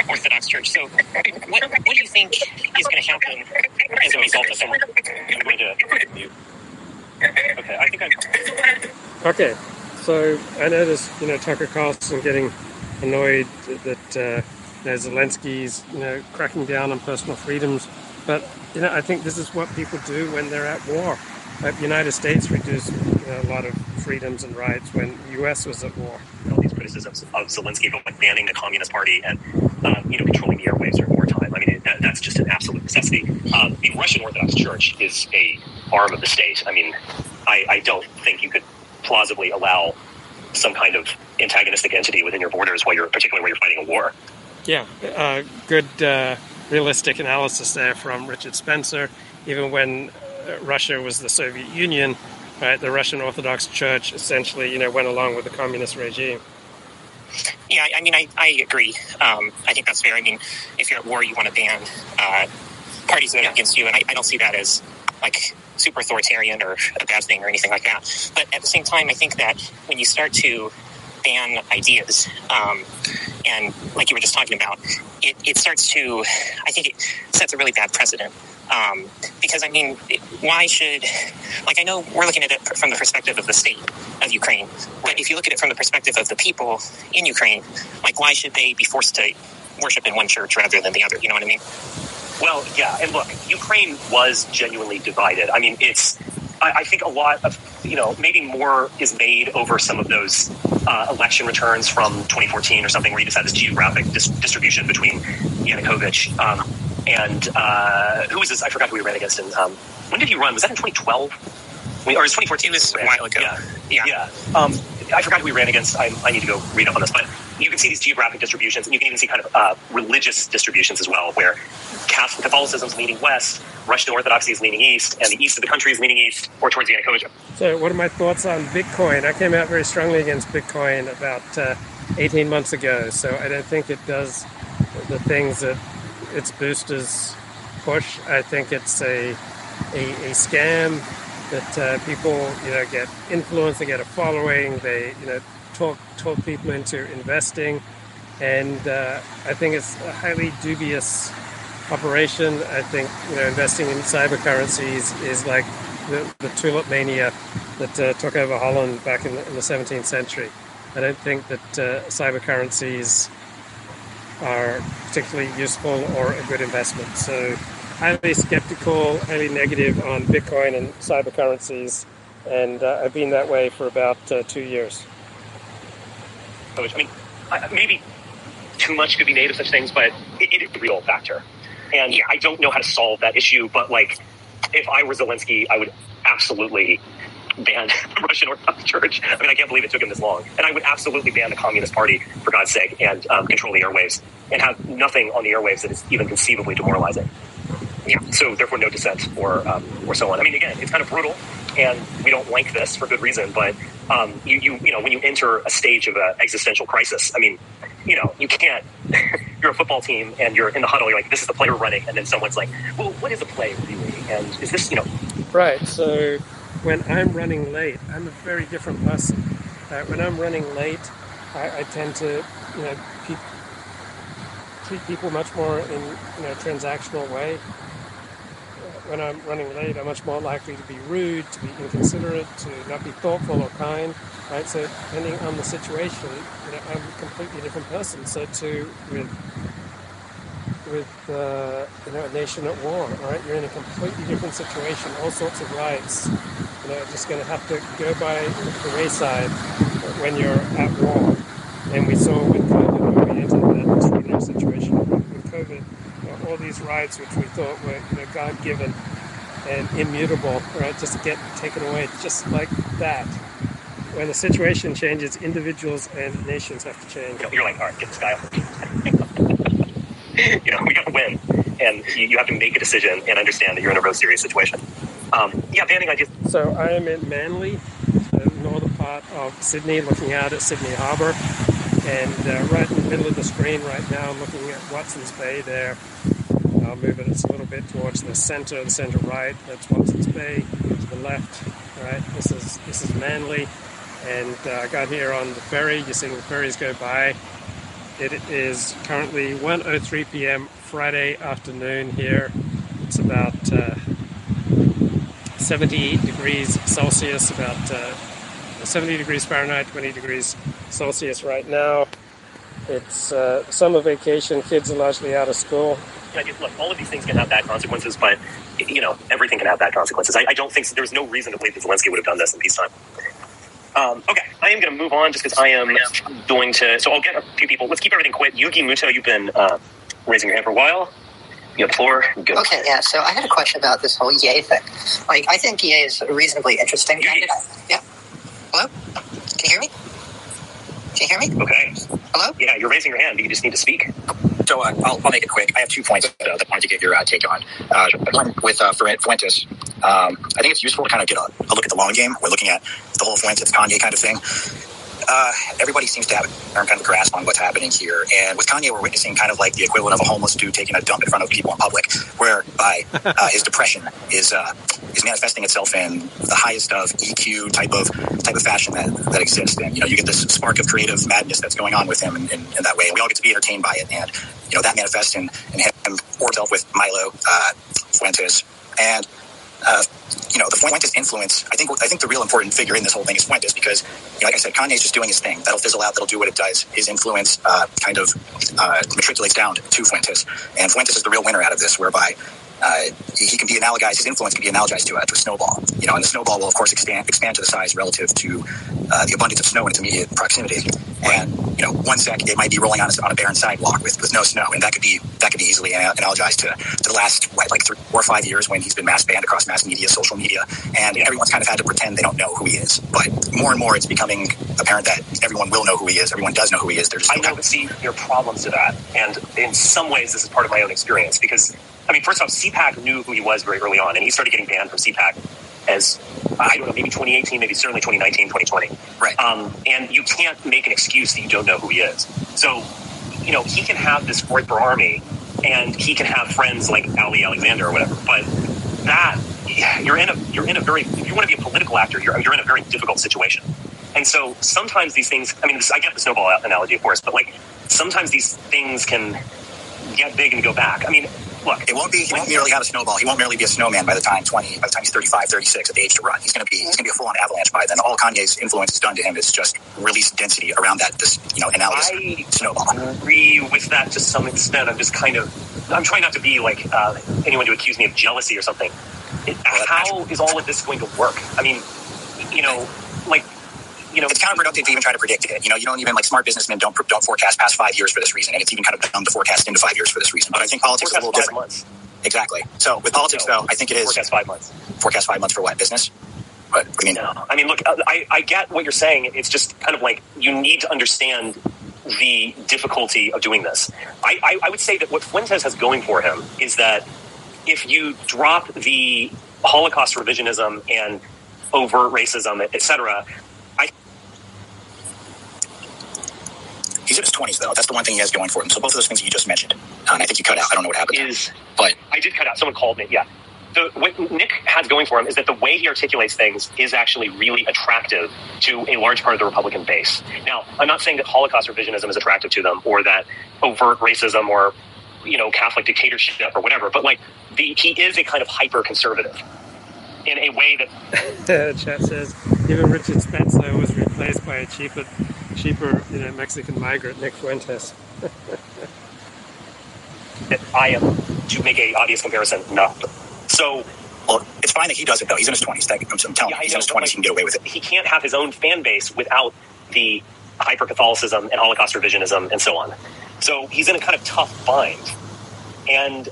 Speaker 6: Orthodox Church. So, what, what do you think is going to happen as a result of that?
Speaker 2: I'm Okay, I think I.
Speaker 1: Okay, so I noticed, you know, Tucker Carlson getting annoyed that uh, you know, Zelensky's, you know, cracking down on personal freedoms, but you know, I think this is what people do when they're at war. The United States reduced you know, a lot of freedoms and rights when the U.S. was at war.
Speaker 2: All these criticisms of Zelensky about banning the Communist Party and um, you know controlling the airwaves during wartime. I mean, that, that's just an absolute necessity. Um, the Russian Orthodox Church is a arm of the state. I mean, I, I don't think you could plausibly allow some kind of antagonistic entity within your borders while you're particularly where you're fighting a war.
Speaker 1: Yeah, uh, good uh, realistic analysis there from Richard Spencer. Even when Russia was the Soviet Union, right, the Russian Orthodox Church essentially, you know, went along with the communist regime.
Speaker 6: Yeah, I mean, I, I agree. Um, I think that's fair. I mean, if you're at war, you want to ban uh, parties that are against you, and I, I don't see that as like super authoritarian or a bad thing or anything like that. But at the same time, I think that when you start to ban ideas, um, and like you were just talking about, it, it starts to, I think it sets a really bad precedent. Um, because I mean, why should, like, I know we're looking at it from the perspective of the state of Ukraine, but if you look at it from the perspective of the people in Ukraine, like, why should they be forced to worship in one church rather than the other? You know what I mean?
Speaker 2: Well, yeah, and look, Ukraine was genuinely divided. I mean, it's. I, think a lot of you know maybe more is made over some of those uh, election returns from 2014 or something where you just had this geographic dis- distribution between Yanukovych um, and uh, who was this? I forgot who we ran against. And um, when did he run? Was that in 2012? I mean, or was 2014?
Speaker 6: It was a while ago.
Speaker 2: Yeah,
Speaker 6: Yeah.
Speaker 2: yeah. Um, I forgot who we ran against. I, I need to go read up on this, but you can see these geographic distributions, and you can even see kind of uh, religious distributions as well, where Catholicism is leaning west, Russian Orthodoxy is leaning east, and the east of the country is leaning east or towards the Yanukovych.
Speaker 1: So, what are my thoughts on Bitcoin? I came out very strongly against Bitcoin about uh, 18 months ago, so I don't think it does the things that its boosters push. I think it's a a, a scam that uh, people you know get influence, they get a following, they you know talk talk people into investing, and uh, I think it's a highly dubious operation. I think you know investing in cyber currencies is like the, the tulip mania that uh, took over Holland back in the, in the 17th century. I don't think that uh, cyber currencies are particularly useful or a good investment. So highly skeptical, highly negative on Bitcoin and cyber currencies, and uh, I've been that way for about uh, two years.
Speaker 2: I mean, maybe too much could be made of such things, but it, it is a real factor. And
Speaker 6: Yeah.
Speaker 2: I don't know how to solve that issue, but like, if I were Zelensky, I would absolutely ban Russian Orthodox Church. I mean, I can't believe it took him this long. And I would absolutely ban the Communist Party, for God's sake, and um, control the airwaves and have nothing on the airwaves that is even conceivably demoralizing. Yeah. So therefore, no dissent or um, or so on. I mean, again, it's kind of brutal, and we don't like this for good reason. But um, you you you know when you enter a stage of an existential crisis, I mean, you know, you can't. you're a football team and you're in the huddle. You're like, this is the player running, and then someone's like, well, what is a play really? And is this you know?
Speaker 1: Right. So when I'm running late, I'm a very different person. Uh, when I'm running late, I, I tend to, you know, pe- treat people much more in you know transactional way. When I'm running late, I'm much more likely to be rude, to be inconsiderate, to not be thoughtful or kind. Right. So depending on the situation, you know, I'm a completely different person. So too with with uh, you know a nation at war, right? You're in a completely different situation. All sorts of rights, you know, just going to have to go by the wayside when you're at war. And we saw with COVID when we entered that extraordinary situation with COVID, you know, all these rights which we thought were you know, God given and immutable, right, just get taken away just like that. When the situation changes, individuals and nations have to change.
Speaker 2: you're like, all right, get this guy. you know, we got to win, and you, you, have to make a decision and understand that you're in a real serious situation. Um, yeah, banning ideas.
Speaker 1: So I am in Manly, the northern part of Sydney, looking out at Sydney Harbour, and uh, right in the middle of the screen right now, looking at Watson's Bay there. I'll move it a little bit towards the centre, the centre right. That's Watson's Bay. To the left, right. This is this is Manly, and uh, I got here on the ferry. You're seeing the ferries go by. It is currently 1:03 p.m. Friday afternoon here. It's about uh, 70 degrees Celsius, about uh, 70 degrees Fahrenheit, 20 degrees Celsius right now. It's uh, summer vacation. Kids are largely out of school.
Speaker 2: Look, all of these things can have bad consequences, but you know everything can have bad consequences. I, I don't think there's no reason to believe that Zelensky would have done this in peacetime. Um, okay, I am going to move on just because I am going to. So I'll get a few people. Let's keep everything quick. Yugi Muto, you've been uh, raising your hand for a while. You have the floor. Go.
Speaker 7: Okay, yeah. So I had a question about this whole Ye thing. Like, I think Ye is reasonably interesting. Yeah. Hello? Can you hear me? Can you hear me?
Speaker 2: Okay.
Speaker 7: Hello?
Speaker 2: Yeah, you're raising your hand. You just need to speak.
Speaker 3: So uh, I'll, I'll, make it quick. I have two points uh, that I wanted to give your uh, take on. Uh, one with uh, Fuentes. Um, I think it's useful to kind of get a, a, look at the long game. We're looking at the whole Fuentes Kanye kind of thing. Uh, everybody seems to have a kind of grasp on what's happening here. And with Kanye, we're witnessing kind of like the equivalent of a homeless dude taking a dump in front of people in public, whereby uh, his depression is uh, is manifesting itself in the highest of EQ type of type of fashion that, that exists. And you know, you get this spark of creative madness that's going on with him in, in, in that way. And we all get to be entertained by it. And you know, that manifests in, in him or himself with Milo uh, Fuentes. And uh, you know, the Fuentes influence, I think I think the real important figure in this whole thing is Fuentes because, you know, like I said, Kanye's just doing his thing. That'll fizzle out. That'll do what it does. His influence uh, kind of uh, matriculates down to Fuentes. And Fuentes is the real winner out of this, whereby uh, he can be analogized, his influence can be analogized to, uh, to a snowball. You know, and the snowball will, of course, expand, expand to the size relative to uh, the abundance of snow in its immediate proximity. And, you know, one sec, it might be rolling on a, on a barren sidewalk with, with no snow. And that could be that could be easily analogized to, to the last, what, like three or five years when he's been mass banned across mass media, social media. And everyone's kind of had to pretend they don't know who he is. But more and more, it's becoming apparent that everyone will know who he is. Everyone does know who he is. There's
Speaker 2: I don't see your problems to that. And in some ways, this is part of my own experience because I mean, first off, CPAC knew who he was very early on, and he started getting banned from CPAC as I don't know, maybe 2018, maybe certainly 2019, 2020.
Speaker 3: Right.
Speaker 2: Um, and you can't make an excuse that you don't know who he is. So, you know, he can have this Groyper army, and he can have friends like Ali Alexander or whatever. But that you're in a you're in a very if you want to be a political actor, you're you're in a very difficult situation. And so sometimes these things. I mean, this, I get the snowball analogy, of course, but like sometimes these things can get big and go back. I mean, look,
Speaker 3: it won't be. He won't merely have a snowball. He won't merely be a snowman by the time twenty. By the time he's 35, 36, at the age to run, he's going to be. He's going to be a full on avalanche by then. All Kanye's influence has done to him is just release density around that. This you know analogous
Speaker 2: I
Speaker 3: snowball.
Speaker 2: Agree with that to some extent. I'm just kind of. I'm trying not to be like uh, anyone to accuse me of jealousy or something. It, well, how is all of this going to work? I mean, you know, like you know,
Speaker 3: it's counterproductive to even try to predict it. You know, you don't even like smart businessmen don't don't forecast past five years for this reason, and it's even kind of dumb to forecast into five years for this reason. But I think politics is a little different.
Speaker 2: Months.
Speaker 3: Exactly. So with politics, no, though, I think it is
Speaker 2: forecast five months.
Speaker 3: Forecast five months for what business? But I mean,
Speaker 2: no. I mean, look, I, I get what you're saying. It's just kind of like you need to understand the difficulty of doing this. I, I, I would say that what Fuentes has going for him is that if you drop the Holocaust revisionism and overt racism, etc.,
Speaker 3: He's in his twenties though. That's the one thing he has going for him. So both of those things that you just mentioned, uh, and I think you cut out. I don't know what happened.
Speaker 2: Is
Speaker 3: but
Speaker 2: I did cut out. Someone called me. Yeah. The, what Nick has going for him is that the way he articulates things is actually really attractive to a large part of the Republican base. Now, I'm not saying that Holocaust revisionism is attractive to them or that overt racism or you know Catholic dictatorship or whatever, but like the he is a kind of hyper conservative in a way
Speaker 1: that chat says even Richard Spencer was replaced by a cheaper cheaper, you know, Mexican migrant, Nick Fuentes.
Speaker 2: I am, to make a obvious comparison, no. So,
Speaker 3: well, it's fine that he does it though. He's in his twenties. I'm telling
Speaker 2: yeah,
Speaker 3: you, he's in his twenties. He can get away with it.
Speaker 2: He can't have his own fan base without the hyper Catholicism and Holocaust revisionism and so on. So he's in a kind of tough bind. And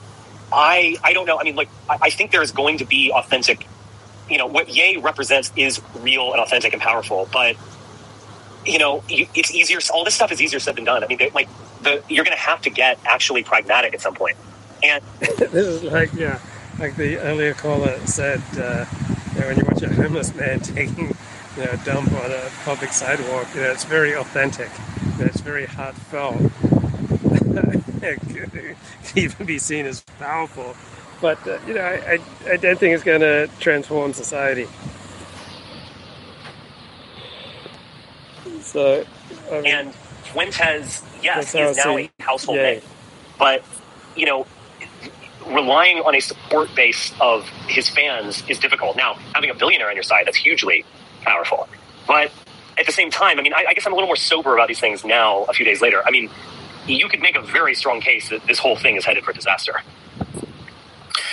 Speaker 2: I, I don't know. I mean, like, I, I think there is going to be authentic. You know, what Ye represents is real and authentic and powerful, but you know, it's easier. All this stuff is easier said than done. I mean, they, like the, you're going to have to get actually pragmatic at some point. And
Speaker 1: this is like yeah, like the earlier caller said. Uh, you know, when you watch a homeless man taking you know, a dump on a public sidewalk, you know, it's very authentic. You know, it's very heartfelt. it could even be seen as powerful. But uh, you know, I, I, I don't think it's going to transform society. So, I mean,
Speaker 2: and Fuentes, yes,
Speaker 1: That's
Speaker 2: he
Speaker 1: how
Speaker 2: is now a household
Speaker 1: yeah.
Speaker 2: name, but you know, relying on a support base of his fans is difficult. Now, having a billionaire on your side, that's hugely powerful. But at the same time, I mean, I, I guess I'm a little more sober about these things now, a few days later. I mean, you could make a very strong case that this whole thing is headed for disaster.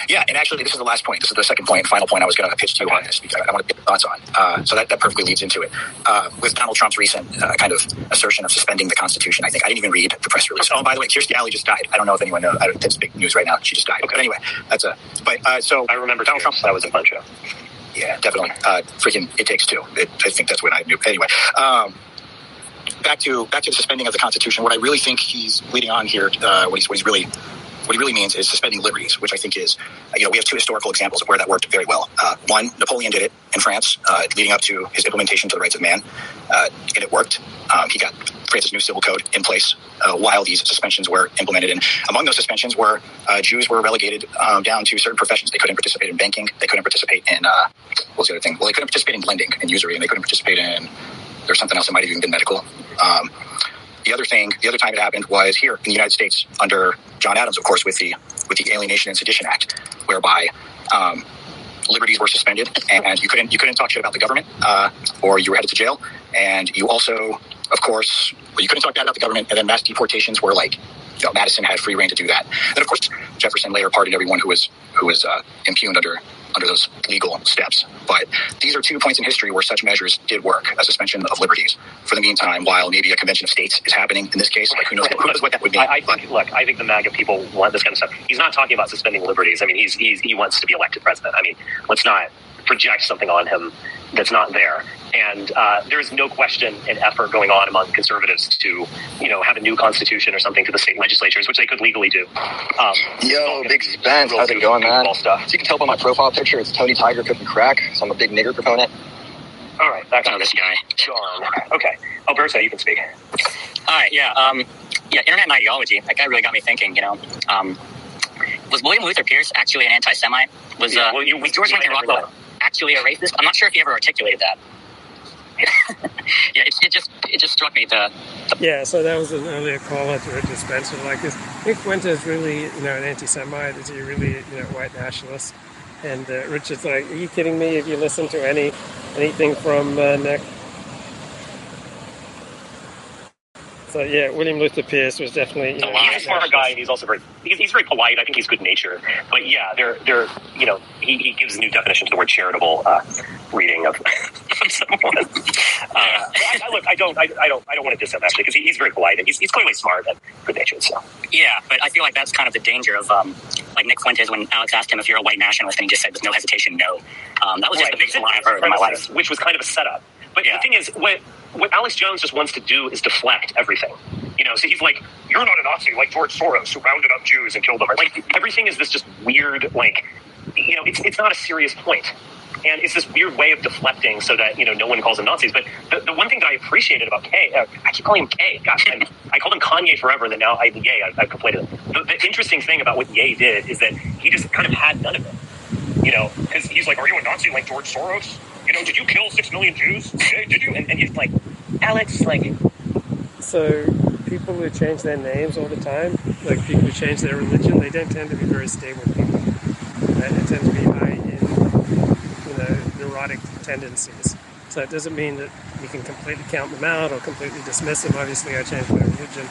Speaker 3: Yeah, and actually, this is the last point. This is the second point, final point I was going to pitch to you on this because I want to get your thoughts on. Uh, so that, that perfectly leads into it. Uh, with Donald Trump's recent uh, kind of assertion of suspending the Constitution, I think I didn't even read the press release. Oh, by the way, Kirstie Alley just died. I don't know if anyone knows. I don't, that's big news right now. She just died. But anyway, that's a. But uh, so
Speaker 2: I remember
Speaker 3: Donald Trump.
Speaker 2: That was a fun show.
Speaker 3: Yeah, definitely. Uh, freaking, it takes two. It, I think that's what I knew. Anyway, um, back to back to the suspending of the Constitution. What I really think he's leading on here, uh, what he's what he's really what he really means is suspending liberties, which I think is, you know, we have two historical examples of where that worked very well. Uh, one, Napoleon did it in France, uh, leading up to his implementation to the rights of man, uh, and it worked. Um, he got France's new civil code in place uh, while these suspensions were implemented. And among those suspensions were uh, Jews were relegated um, down to certain professions. They couldn't participate in banking. They couldn't participate in, uh, what was the other thing? Well, they couldn't participate in lending and usury, and they couldn't participate in, there's something else that might have even been medical. Um, the other thing, the other time it happened was here in the United States under John Adams, of course, with the with the Alienation and Sedition Act, whereby um, liberties were suspended and you couldn't you couldn't talk shit about the government, uh, or you were headed to jail. And you also, of course, well, you couldn't talk bad about the government. And then mass deportations were like, you know, Madison had free reign to do that. And of course, Jefferson later pardoned everyone who was who was uh, impugned under under those legal steps. But these are two points in history where such measures did work, a suspension of liberties. For the meantime, while maybe a convention of states is happening in this case, like who knows, who knows what that would mean.
Speaker 2: I, I think, look, I think the MAGA people want this kind of stuff. He's not talking about suspending liberties. I mean, he's, he's he wants to be elected president. I mean, let's not project something on him that's not there. And uh, there's no question an effort going on among conservatives to, you know, have a new constitution or something to the state legislatures, which they could legally do. Um,
Speaker 8: Yo, Big Spence, how's it going, man? So you can tell by my profile picture, it's Tony Tiger cooking crack, so I'm a big nigger proponent.
Speaker 2: all right, back
Speaker 6: Oh,
Speaker 2: to
Speaker 6: this guy.
Speaker 2: John. Okay, Alberto, you can speak.
Speaker 6: All right, yeah, um, yeah. Internet and ideology. That guy really got me thinking. You know, um, was William Luther Pierce actually an anti-Semite? Was
Speaker 2: Yeah,
Speaker 6: uh,
Speaker 2: well, you-
Speaker 6: was George
Speaker 2: you might
Speaker 6: Washington Rockwell actually a racist? I'm not sure if he ever articulated that. yeah, it, it just it just struck me the
Speaker 1: Yeah, so that was an earlier caller to Richard Spencer. Like, is Nick Fuentes really, you know, an anti-Semite? Is he really, you know, white nationalist? And uh, Richard's like, are you kidding me? If you listen to any anything from uh, Nick? So yeah, William Luther Pierce was definitely. You know,
Speaker 6: He's
Speaker 2: He's a smart guy, and he's also very he's, he's very polite. I think he's good natured. But yeah, they're they're you know he, he gives a new definition to the word charitable uh, reading of, of someone. Uh, I, I, look, I don't I, I don't I don't want to diss him actually because he, he's very polite and he's, he's clearly smart and good natured. So
Speaker 6: yeah. But I feel like that's kind of the danger of um, like Nick Fuentes when Alex asked him if you're a white nationalist, and he just said with no hesitation, no. Um, that was just the biggest lie I've heard in my life.
Speaker 2: which was kind of a setup. But
Speaker 6: Yeah.
Speaker 2: the thing is, what what Alex Jones just wants to do is deflect everything. You know, so he's like, "You're not a Nazi like George Soros, who rounded up Jews and killed them." Like everything is this just weird, like, you know, it's it's not a serious point. And it's this weird way of deflecting so that, you know, no one calls them Nazis. But the, the one thing that I appreciated about Kay, uh, I keep calling him Kay. Gosh, I, I called him Kanye forever, and then now I, Ye, I, I've conflated it. The, the interesting thing about what Ye did is that he just kind of had none of it you know, because he's like, "Are you a Nazi like George Soros? You know, did you kill six million Jews? Did you?" And, and he's like, "Alex, like,
Speaker 1: So people who change their names all the time, like people who change their religion, they don't tend to be very stable people. They tend to be high in, you know, neurotic tendencies. So it doesn't mean that you can completely count them out or completely dismiss them. Obviously, I changed my religion.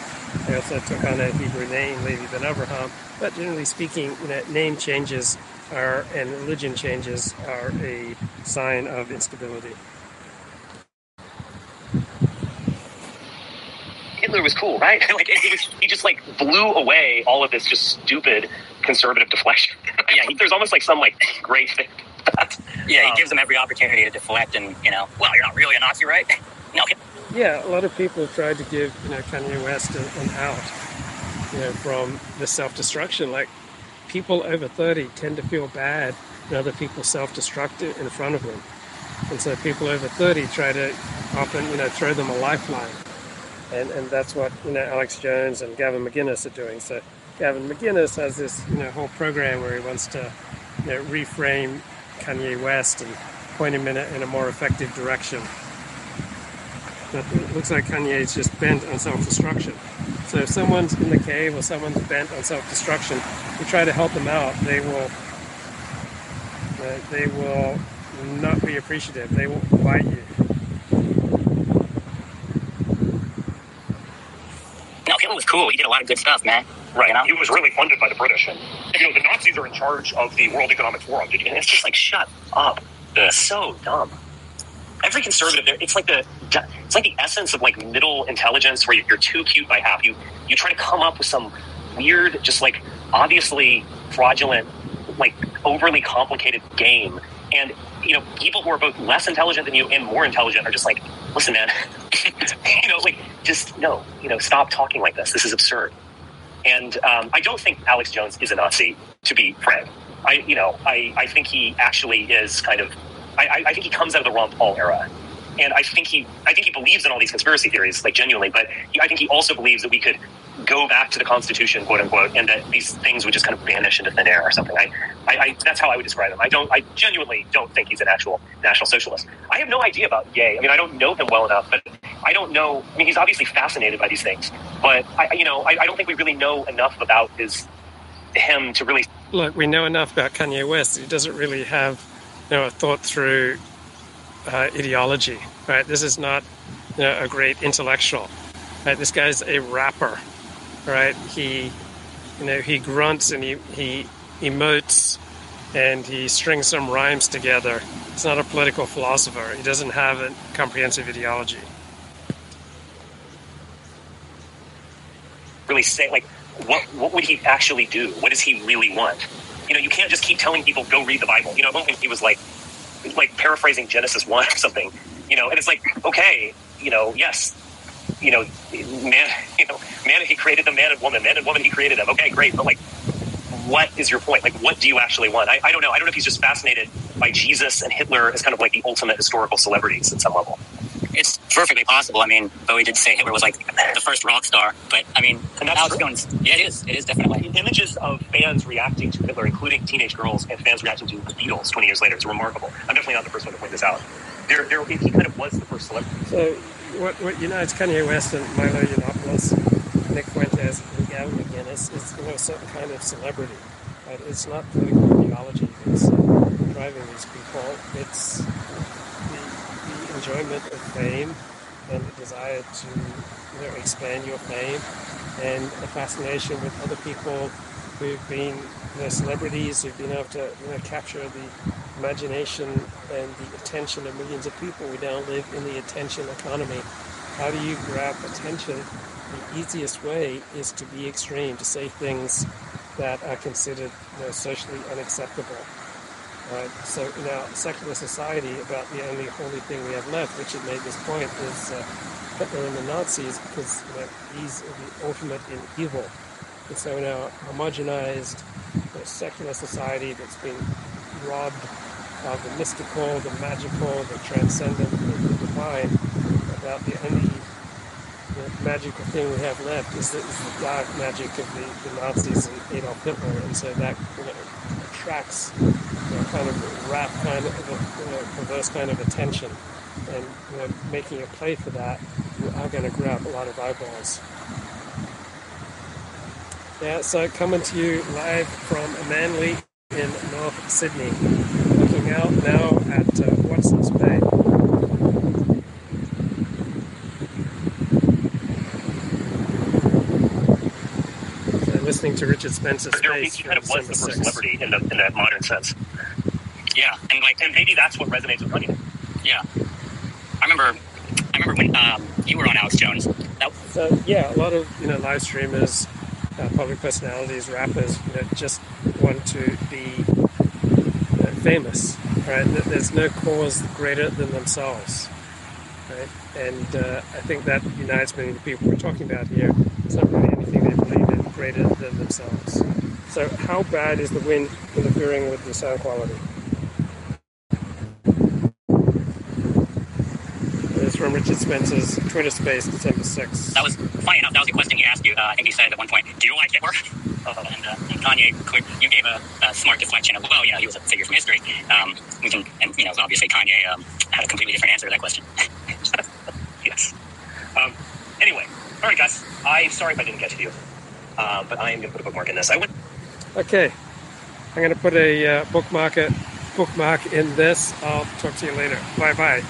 Speaker 1: I also took on a Hebrew name, Levi ben Abraham. But generally speaking, you know, name changes are and religion changes are a sign of instability.
Speaker 2: Hitler was cool, right? like, it, it was, he just like blew away all of this just stupid conservative deflection. yeah, he, there's almost like some like great thing.
Speaker 6: Yeah, he
Speaker 2: Um,
Speaker 6: gives them every opportunity to deflect, and you know, well, you're not really a Nazi, right? No,
Speaker 1: Yeah, a lot of people have tried to give you know Kanye West an, an out, you know, from the self-destruction. Like people over 30 tend to feel bad when other people self-destruct in front of them. And so people over 30 try to often, you know, throw them a lifeline. And, and that's what, you know, Alex Jones and Gavin McInnes are doing. So Gavin McInnes has this, you know, whole program where he wants to, you know, reframe Kanye West and point him in a, in a more effective direction. But it looks like Kanye is just bent on self-destruction. So if someone's in the cave or someone's bent on self-destruction, you try to help them out, they will, uh, they will not be appreciative. They will bite you.
Speaker 6: No, Hitler was cool. He did a lot of good stuff, man.
Speaker 2: Right.
Speaker 6: You know?
Speaker 2: He was really funded by the British. And, you know, the Nazis are in charge of the World Economic Forum. Did you?
Speaker 6: And it's just like, shut up. It's so dumb. Every conservative, there, it's like the it's like the essence of like middle intelligence, where you're too cute by half. You you try to come up with some weird, just like obviously fraudulent, like overly complicated game, and you know people who are both less intelligent than you and more intelligent are just like, listen, man, you know, like just no, you know, stop talking like this. This is absurd. And um, I don't think Alex Jones is a Nazi, to be frank. I, you know, I, I think he actually is kind of, I, I think he comes out of the Ron Paul era. And I think he, I think he believes in all these conspiracy theories, like genuinely. But he, I think he also believes that we could go back to the Constitution, quote unquote, and that these things would just kind of vanish into thin air or something. I, I, I that's how I would describe him. I don't, I genuinely don't think he's an actual national socialist. I have no idea about Ye. I mean, I don't know him well enough, but I don't know. I mean, he's obviously fascinated by these things, but I, you know, I, I don't think we really know enough about his him to really
Speaker 1: Look, we know enough about Kanye West. He doesn't really have, you know, a thought through uh, ideology, right? This is not you know, a great intellectual. Right? This guy's a rapper, right? He, you know, he grunts and he, he emotes and he strings some rhymes together. He's not a political philosopher. He doesn't have a comprehensive ideology.
Speaker 2: really say like what what would he actually do? What does he really want? You know, you can't just keep telling people go read the Bible. You know, he was like like paraphrasing Genesis one or something. You know, and it's like okay, you know, yes, you know, man, you know, man, he created the man and woman, man and woman, he created them. Okay, great, but like, what is your point? Like, what do you actually want? I, I don't know. I don't know if he's just fascinated by Jesus and Hitler as kind of like the ultimate historical celebrities at some level.
Speaker 6: it's perfectly possible. I mean, Bowie did say Hitler was like the first rock star, but I mean,
Speaker 2: And that's
Speaker 6: Alex. Jones, yeah, it is. It is definitely.
Speaker 2: The images of fans reacting to Hitler, including teenage girls and fans reacting to the Beatles 20 years later, is remarkable. I'm definitely not the first one to point this out. There, there, he kind of was the first celebrity.
Speaker 1: So, what, what unites Kanye West and Milo Yiannopoulos, Nick Fuentes, and Gavin McInnes is you know, a certain kind of celebrity. Right? It's not political ideology that's uh, driving these people. It's the, the enjoyment of fame and the desire to you know, expand your fame and the fascination with other people who've been you know, celebrities who've been able to you know, capture the imagination and the attention of millions of people. We now live in the attention economy. How do you grab attention? The easiest way is to be extreme, to say things that are considered you know, socially unacceptable. Right? So in our secular society, about the only holy thing we have left, Richard made this point, is uh, Hitler and the Nazis, because you know, these are the ultimate in evil. And so in our homogenized you know, secular society that's been robbed of the mystical, the magical, the transcendent, the divine, about the only the magical thing we have left is the, is the dark magic of the, the Nazis and Adolf Hitler, and so that you know, attracts you know, kind of rap kind of you know, perverse kind of attention, and you know, making a play for that, you are going to grab a lot of eyeballs. Yeah, so coming to you live from Manly in North Sydney, looking out now at uh, Watson's Bay. So listening to Richard Spencer's
Speaker 2: There, he,
Speaker 1: space from
Speaker 2: kind of was the first
Speaker 1: 6th.
Speaker 2: celebrity in the in that modern sense.
Speaker 6: Yeah, and like,
Speaker 2: And maybe that's what resonates with Kanye.
Speaker 6: yeah, I remember, I remember when um, you were on Alex Jones. That,
Speaker 1: So yeah, a lot of you know live streamers, uh, public personalities, rappers, you know, just want to be you know, famous, right? Th- There's no cause greater than themselves, right? And uh, I think that unites many of the people we're talking about here. It's not really anything they believe in greater than themselves. So, how bad is the wind interfering with the sound quality? This is from Richard Spencer's Twitter Space, December 6th.
Speaker 9: That was funny enough. That was a question he asked you. Uh, I think he said at one point, "Do you like it work?" Uh, and, uh, and Kanye, quick, you gave a, a smart deflection of, "Well, you know, he was a figure from history." Um, we can, and you know, obviously Kanye um, had a completely different answer to that question.
Speaker 2: yes. Um, anyway, all right, guys. I'm sorry if I didn't get to you, uh, but I am going to put a bookmark in this. I would.
Speaker 1: Okay, I'm going to put a uh, bookmark, bookmark in this. I'll talk to you later. Bye bye.